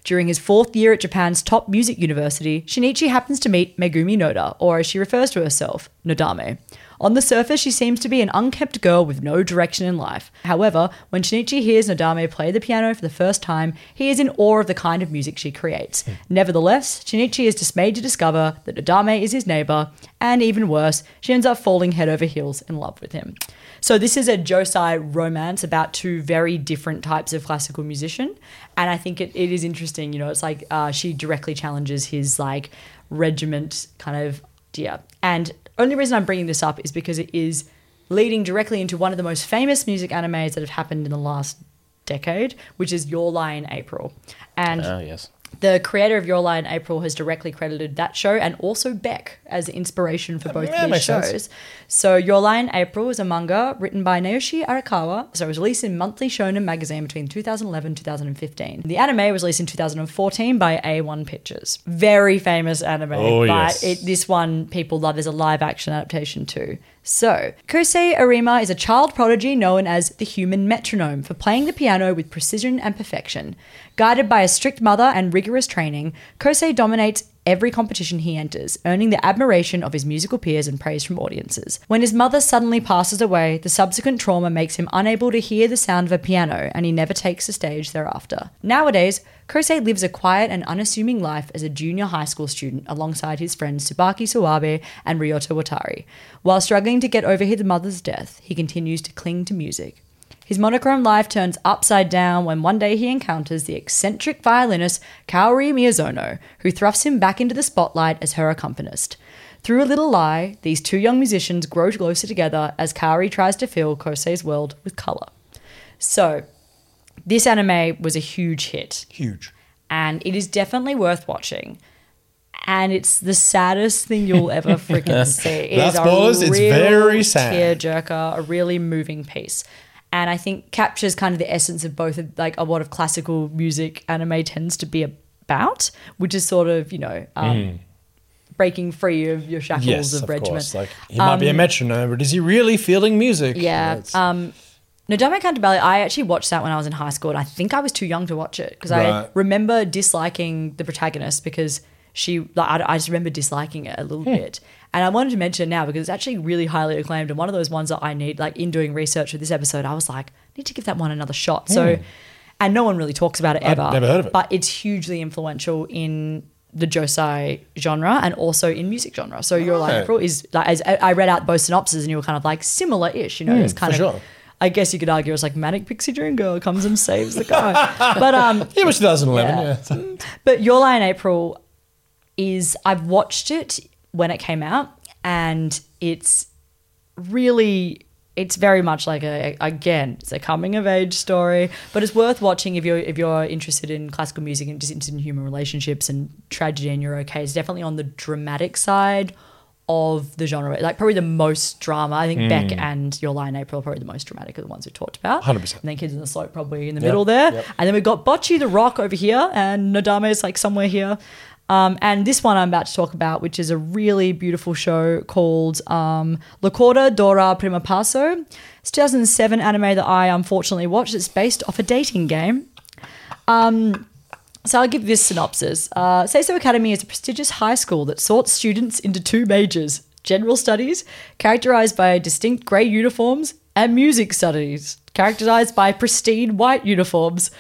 During his fourth year at Japan's top music university, Shinichi happens to meet Megumi Noda, or as she refers to herself, Nodame. On the surface, she seems to be an unkempt girl with no direction in life. However, when Shinichi hears Nodame play the piano for the first time, he is in awe of the kind of music she creates. Nevertheless, Shinichi is dismayed to discover that Nodame is his neighbor, and even worse, she ends up falling head over heels in love with him. So this is a Josei romance about two very different types of classical musician, and I think it, it is interesting. You know, it's like uh, she directly challenges his like regiment kind of idea. And only reason I'm bringing this up is because it is leading directly into one of the most famous music animes that have happened in the last decade, which is Your Lie in April. And Oh, yes. The creator of Your Lie in April has directly credited that show and also Beck as inspiration for both yeah, these makes sense. shows. So Your Lie in April is a manga written by Naoshi Arakawa. So it was released in Monthly Shonen magazine between 2011 and 2015. The anime was released in 2014 by A1 Pictures. Very famous anime. Oh, but yes. it, this one people love. There's a live action adaptation too. So, Kosei Arima is a child prodigy known as the human metronome for playing the piano with precision and perfection. Guided by a strict mother and rigorous training, Kosei dominates every competition he enters, earning the admiration of his musical peers and praise from audiences. When his mother suddenly passes away, the subsequent trauma makes him unable to hear the sound of a piano, and he never takes the stage thereafter. Nowadays, Kosei lives a quiet and unassuming life as a junior high school student alongside his friends Tsubaki Sawabe and Ryota Watari. While struggling to get over his mother's death, he continues to cling to music. His monochrome life turns upside down when one day he encounters the eccentric violinist Kaori Miyazono, who thrusts him back into the spotlight as her accompanist. Through a little lie, these two young musicians grow closer together as Kaori tries to fill Kosei's world with color. So, this anime was a huge hit Huge. and it is definitely worth watching. And it's the saddest thing you'll ever freaking see. It That's is a spoilers, it's very sad. tearjerker, a really moving piece. And I think captures kind of the essence of both of like a lot of classical music anime tends to be about, which is sort of, you know, um, breaking free of your shackles Mm. Yes, of, of regiment. course. Like he might be a metronome, but is he really feeling music? Yeah. Um, Nodame Cantabile, I actually watched that when I was in high school, and I think I was too young to watch it because I remember disliking the protagonist because she, like, I, I just remember disliking it a little Hmm. bit. And I wanted to mention it now because it's actually really highly acclaimed and one of those ones that I need, like, in doing research for this episode, I was like, I need to give that one another shot. So, and no one really talks about it Hmm. Ever. never heard of it. But it's hugely influential in the Josei genre and also in music genre. So Your Right. April is like as I read out both synopses and you were kind of like similar-ish, you know, it's kind Hmm, of sure. I guess you could argue it's like manic pixie dream girl comes and saves the guy. but um yeah, it was 2011. Yeah. Yeah. but Your Lie in April is I've watched it when it came out and it's really it's very much like a again it's a coming of age story but it's worth watching if you're if you're interested in classical music and just interested in human relationships and tragedy and you're okay. It's definitely on the dramatic side of the genre like probably the most drama. I think beck mm. and your lie in april are probably the most dramatic of the ones we talked about. 100%. and then kids in the slope probably in the Yep, middle there. Yep. and then we've got bocchi the rock over here and nodame is like somewhere here Um, and this one I'm about to talk about, which is a really beautiful show called um, La Corda d'Oro Primo Passo. It's 2007 anime that I unfortunately watched. It's based off a dating game. So I'll give this synopsis. Uh, Seiso Academy is a prestigious high school that sorts students into two majors general studies, characterized by distinct grey uniforms, and music studies, characterized by pristine white uniforms.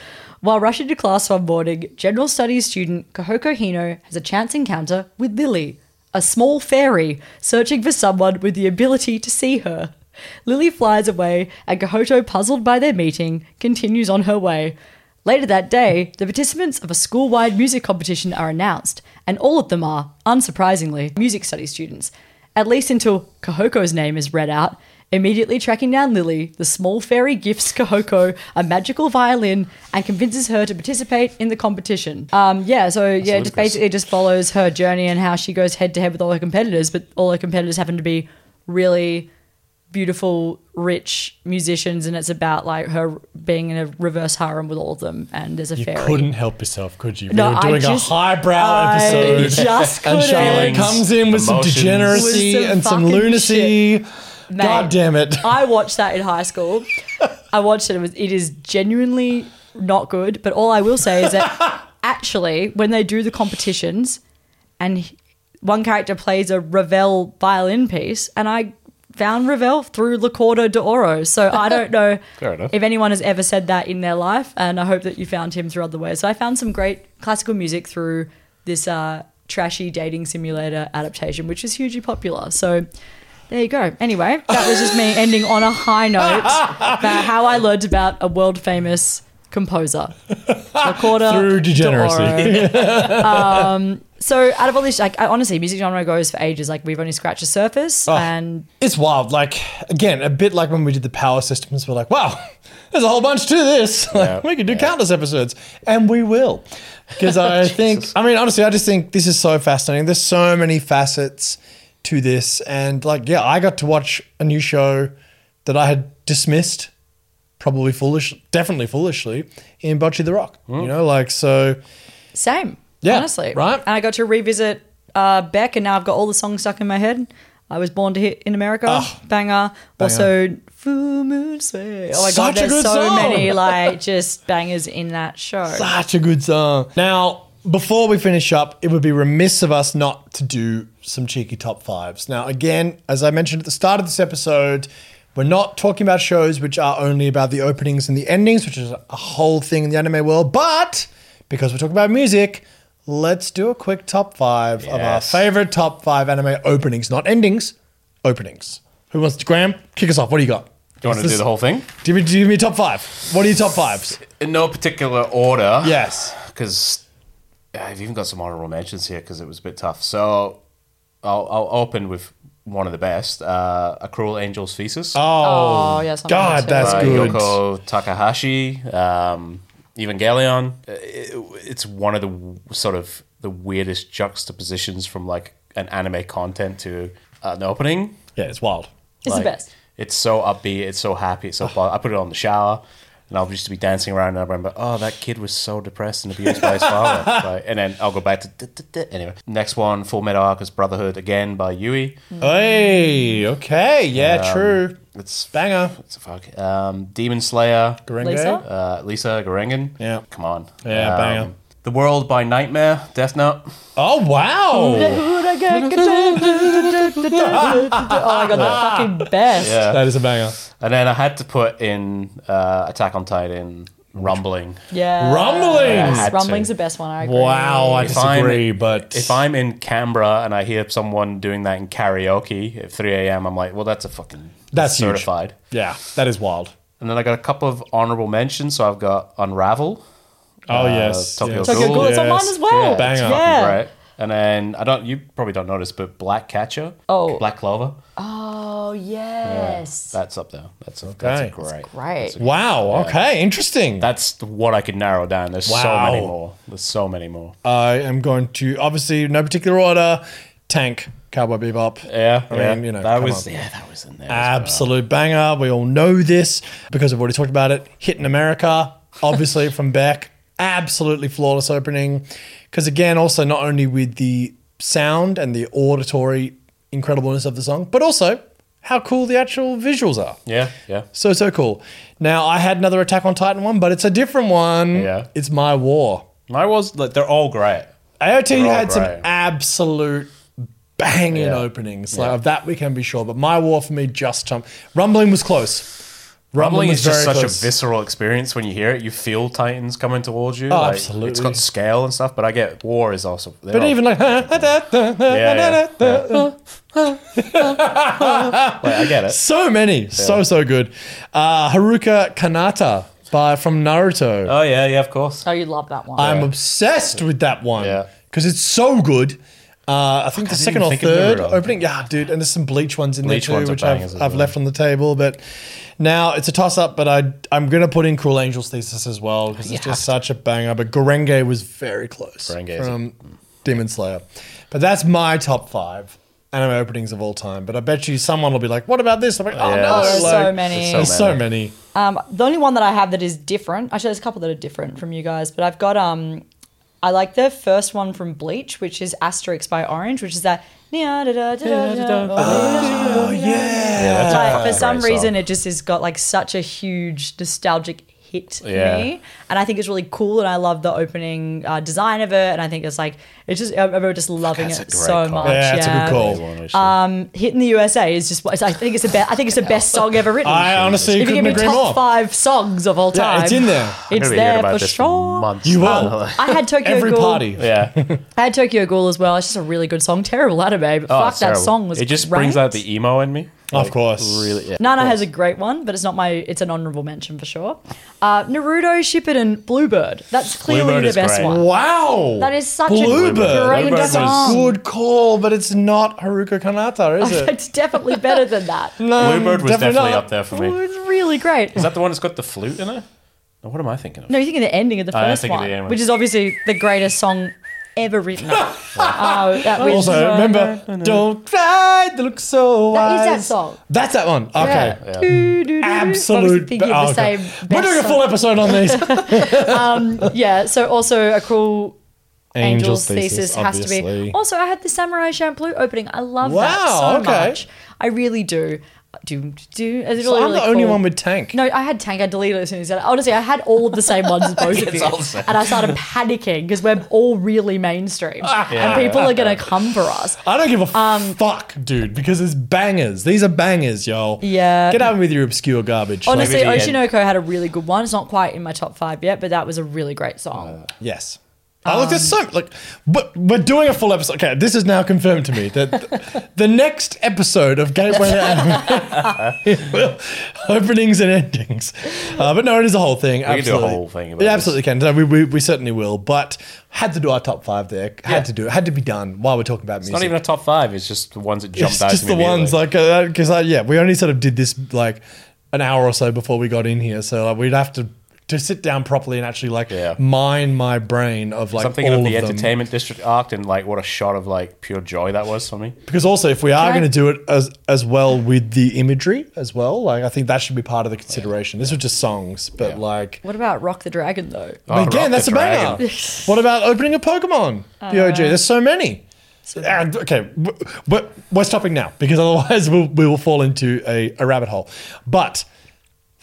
While rushing to class one morning, general studies student Kahoko Hino has a chance encounter with Lily, a small fairy searching for someone with the ability to see her. Lily flies away, and Kahoko, puzzled by their meeting, continues on her way. Later that day, the participants of a school wide music competition are announced, and all of them are, unsurprisingly, music studies students. At least until Kahoko's name is read out. Immediately tracking down Lily, the small fairy gifts Kahoko a magical violin and convinces her to participate in the competition. Um, yeah, so yeah, it just basically it just follows her journey and how she goes head to head with all her competitors, but all her competitors happen to be really beautiful, rich musicians, and it's about like her being in a reverse harem with all of them, and there's a You fairy. couldn't help yourself, could you? We No, were I doing just- a highbrow I episode. just and couldn't. Charlotte comes in with some degeneracy With some and some fucking lunacy. Mate, God damn it. I watched that in high school. I watched it. It was. It is genuinely not good. But all I will say is that actually, when they do the competitions, and one character plays a Ravel violin piece, and I found Ravel through La Corda d'Oro. So I don't know if anyone has ever said that in their life, and I hope that you found him through other ways. So I found some great classical music through this uh, trashy dating simulator adaptation, which is hugely popular. So there you go. Anyway, that was just me ending on a high note about how I learned about a world famous composer. La Corda Through degeneracy. um, so out of all this, like I, honestly, music genre goes for ages. Like we've only scratched the surface, Oh. and It's wild. Like, again, a bit like when we did the power systems, we're like, wow, there's a whole bunch to this. Like, we could do countless episodes. And we will. Because I think, I mean, honestly, I just think this is so fascinating. There's so many facets to this. And, like, yeah, I got to watch a new show that I had dismissed, probably foolish, definitely foolishly, in Bocchi the Rock. You know, like, so. Same. Yeah, honestly. right? And I got to revisit uh, Beck, and now I've got all the songs stuck in my head. I was born to hit in America. Oh, banger. Also, Full Moon Sway. Oh my Such god, a there's good so song. many like just bangers in that show. Such a good song. Now, before we finish up, it would be remiss of us not to do some cheeky top fives. Now, again, as I mentioned at the start of this episode, we're not talking about shows which are only about the openings and the endings, which is a whole thing in the anime world. But because we're talking about music, let's do a quick top five of our Yes. favorite top five anime openings, not endings, openings. Who wants to, Graham? Kick us off. What do you got? Do you want to This- do the whole thing? Give me, give me top five. What are your top fives? In no particular order. Yes. Because I've even got some honorable mentions here because it was a bit tough. So I'll, I'll open with one of the best uh, A Cruel Angel's Thesis. Oh, yes. I'm God, on that too. that's by good. Yoko Takahashi, um, Evangelion. Uh, It, it's one of the sort of the weirdest juxtapositions from like an anime content to an opening. Yeah, it's wild. It's Like, the best. It's so upbeat. It's so happy. It's so. fun. I put it on the shower, and I'll just be dancing around, and I remember, oh, that kid was so depressed and abused by his father. Like, and then I'll go back to duh, duh, duh. anyway. Next one, Full Metal Alchemist Brotherhood again by Yui. Hey, okay, yeah, Um, true. It's Banger. It's a fuck. Um, Demon Slayer. Gurenge? Lisa? Uh, Lisa Garangan. Yeah. Come on. Yeah, Um, banger. The World by Nightmare. Death Note. Oh wow! oh my god, that fucking best. Yeah. that is a banger. And then I had to put in uh, Attack on Titan. Rumbling. Yeah. Rumbling! Yes, I had to. Rumbling's the best one. I agree. Wow, I If I'm- disagree, but If I'm in Canberra and I hear someone doing that in karaoke at 3 a.m., I'm like, well, that's a fucking That's huge. certified. yeah, that is wild. And then I got a couple of honorable mentions. So I've got Unravel. Oh Uh, yes, Tokyo yes. Tokyo Ghoul, it's on mine as well. Yeah, Banger. Yeah. great. And then I don't. You probably don't notice, but Black Catcher. Oh. Black Clover. Oh yes. That's up there. That's a, that's a Okay. great. great. that's a- Wow. Okay. Interesting. That's what I could narrow down. There's so many more. There's so many more. I am going to obviously no particular order. Tank, Cowboy Bebop. Yeah, I yeah. mean, you know, that was on. yeah, that was in there. as well. Absolute banger. We all know this because I've already talked about it. Hit in America, obviously from Beck. Absolutely flawless opening. Because again, also not only with the sound and the auditory incredibleness of the song, but also how cool the actual visuals are. Yeah, yeah. So so cool. Now I had another Attack on Titan one, but it's a different one. Yeah. It's My War. My was like they're all great. AOT all had some absolute banging Yeah. openings. Like Yeah. of that we can be sure. But My War for me just jumped. Rumbling was close. Rumbling was is just such close. a visceral experience when you hear it. You feel Titans coming towards you. Oh, like, absolutely. It's got scale and stuff, but I get War is also. But even like yeah, yeah, yeah. Like, I get it. so many, so so good. Uh, Haruka Kanata by from Naruto. Oh yeah, yeah, of course. Oh, you love that one. I'm obsessed with that one Yeah. because it's so good. Uh, I think the didn't second or third opening, yeah, dude, and there's some bleach ones in Bleach there too, which I've, I've well. left on the table. But now it's a toss up, but I I'm gonna put in Cruel Angels Thesis as well because it's just such a banger. But Gurenge was very close Gurenge is- from Demon Slayer, but that's my top five anime openings of all time. But I bet you someone will be like, "What about this?" I'm like, "Oh Yeah, no, there's- There's like, so many. there's There's so many. Um, the only one that I have that is different. Actually, there's a couple that are different from you guys, but I've got um, I like the first one from Bleach, which is Asterisk by Orange, which is that. Oh Oh yeah. Like, for some great reason, it just has got like such a huge nostalgic hit Yeah. me, and I think it's really cool. And I love the opening uh, design of it, and I think it's like it's just I remember just loving That's a it great so call. much. Yeah, it's a good call. Um, "Hit in the USA" is just I think it's the best. I think it's the best song ever written. I honestly if you give couldn't me agree top more. five songs of all time. Yeah, it's in there. It's there hearing about for sure. months. You will. I had Tokyo Every Ghoul. party. yeah. I had Tokyo Ghoul as well. It's just a really good song. Terrible anime, but Oh, fuck that terrible. song was. It just great. brings out the emo in me. Of course. Really. Yeah, Nana of has a great one, but it's not my. It's an honorable mention for sure. Uh, Naruto, Shippuden, Bluebird. That's clearly Bluebird the is best great. one. Wow. That is such Bluebird. a great Bluebird was song. Good call, but it's not Haruka Kanata, is it? It's definitely better than that. No, Bluebird was definitely, not. up there for Oh, me. it's really great. Is that the one that's got the flute in it? No, what am I thinking of? No, you're thinking the ending of the I am first thinking of one, the ending. which is obviously the greatest song ever written. oh, that was Also, remember, don't cry, they look so That is wise. that song. That's that one. Okay. Yeah. Do, do, do. Absolute. Obviously thinking oh, okay. We're doing a song. full episode on these. Um, yeah. So also a cruel Angels Angels, thesis, has to be. Also, I had the Samurai Champloo opening. I love that so okay. much. I really do. Do do. It's So I'm really the only cool. one with tank. No, I had Tank. I deleted it as soon as I said it. Honestly, I had all of the same ones as both of you. all the same. And I started panicking because we're all really mainstream. Ah. And people are going to come for us. I don't give a Um, fuck, dude, because it's bangers. These are bangers, yo. Yeah. Get out with your obscure garbage. Honestly, Oshi no Ko had a really good one. It's not quite in my top five yet, but that was a really great song. Yes. Oh, look, there's so like, but we're doing a full episode. Okay, this is now confirmed to me that th- the next episode of Gateway to openings and endings. Uh, but no, it is a whole thing. We can do a absolutely. whole thing about Yeah, absolutely can. No, we, we, we certainly will. But had to do our top five there. Had Yeah. to do it. Had to be done while we're talking about It's music. not even a top five. It's just the ones that jumped it's out. just to me the ones like because uh, yeah, we only sort of did this like an hour or so before we got in here, so like, we'd have to to sit down properly and actually like Yeah. mine my brain of like I'm thinking all of the them. entertainment district arc and like what a shot of like pure joy that was for me. Because also, if we are Can I- going to do it as as well with the imagery as well, like I think that should be part of the consideration. This was just songs, but Yeah. like What about Rock the Dragon, though? Oh, again, Rock that's a banger. Dragon. what about opening a Pokemon? the OG. Uh, there's so many. And, okay, w- but we're stopping now because otherwise we'll, we will fall into a, a rabbit hole. But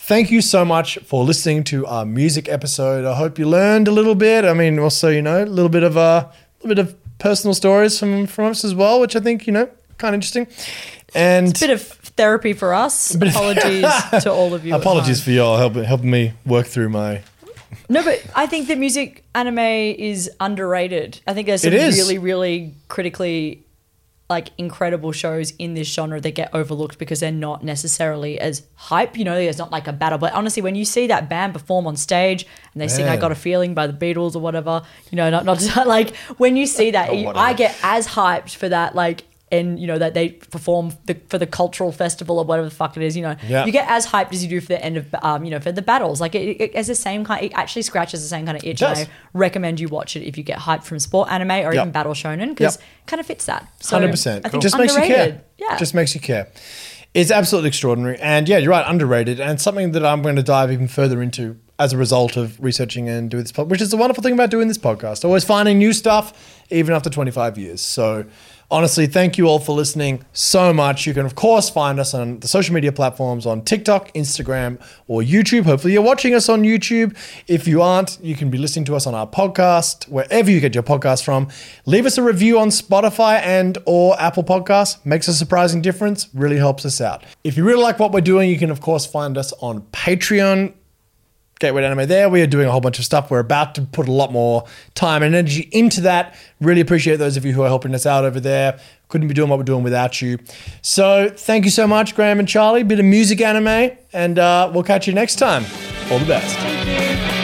thank you so much for listening to our music episode. I hope you learned a little bit. I mean, also you know a little bit of uh, a little bit of personal stories from from us as well, which I think you know kind of interesting. And it's a Bit of therapy for us. Apologies to all of you. apologies for y'all helping helping me work through my. No, but I think that music anime is underrated. I think there's some It is. really, really critically like incredible shows in this genre that get overlooked because they're not necessarily as hype. You know, there's not like a battle. But honestly, when you see that band perform on stage and they sing "I Got a Feeling" by the Beatles or whatever, you know, not not like when you see that, you- I get as hyped for that like. And you know that they perform the, for the cultural festival or whatever the fuck it is. You know, Yeah. you get as hyped as you do for the end of um, you know, for the battles. Like it, it has the same kind. It actually scratches the same kind of itch. And I recommend you watch it if you get hyped from sport anime or Yep. even battle shonen because Yep. kind of fits that. So Hundred percent. I think Just makes you care. Yeah. Just makes you care. It's absolutely extraordinary, and yeah, you're right, underrated, and something that I'm going to dive even further into as a result of researching and doing this, pod- which is the wonderful thing about doing this podcast. Always finding new stuff, even after 25 years. So, honestly, thank you all for listening so much. You can, of course, find us on the social media platforms on TikTok, Instagram, or YouTube. Hopefully, you're watching us on YouTube. If you aren't, you can be listening to us on our podcast, wherever you get your podcast from. Leave us a review on Spotify and or Apple Podcasts. Makes a surprising difference. Really helps us out. If you really like what we're doing, you can, of course, find us on Patreon. Gateway Anime there. We are doing a whole bunch of stuff. We're about to put a lot more time and energy into that. Really appreciate those of you who are helping us out over there. Couldn't be doing what we're doing without you. So thank you so much, Graham and Charlie. Bit of music anime, and uh, we'll catch you next time. All the best.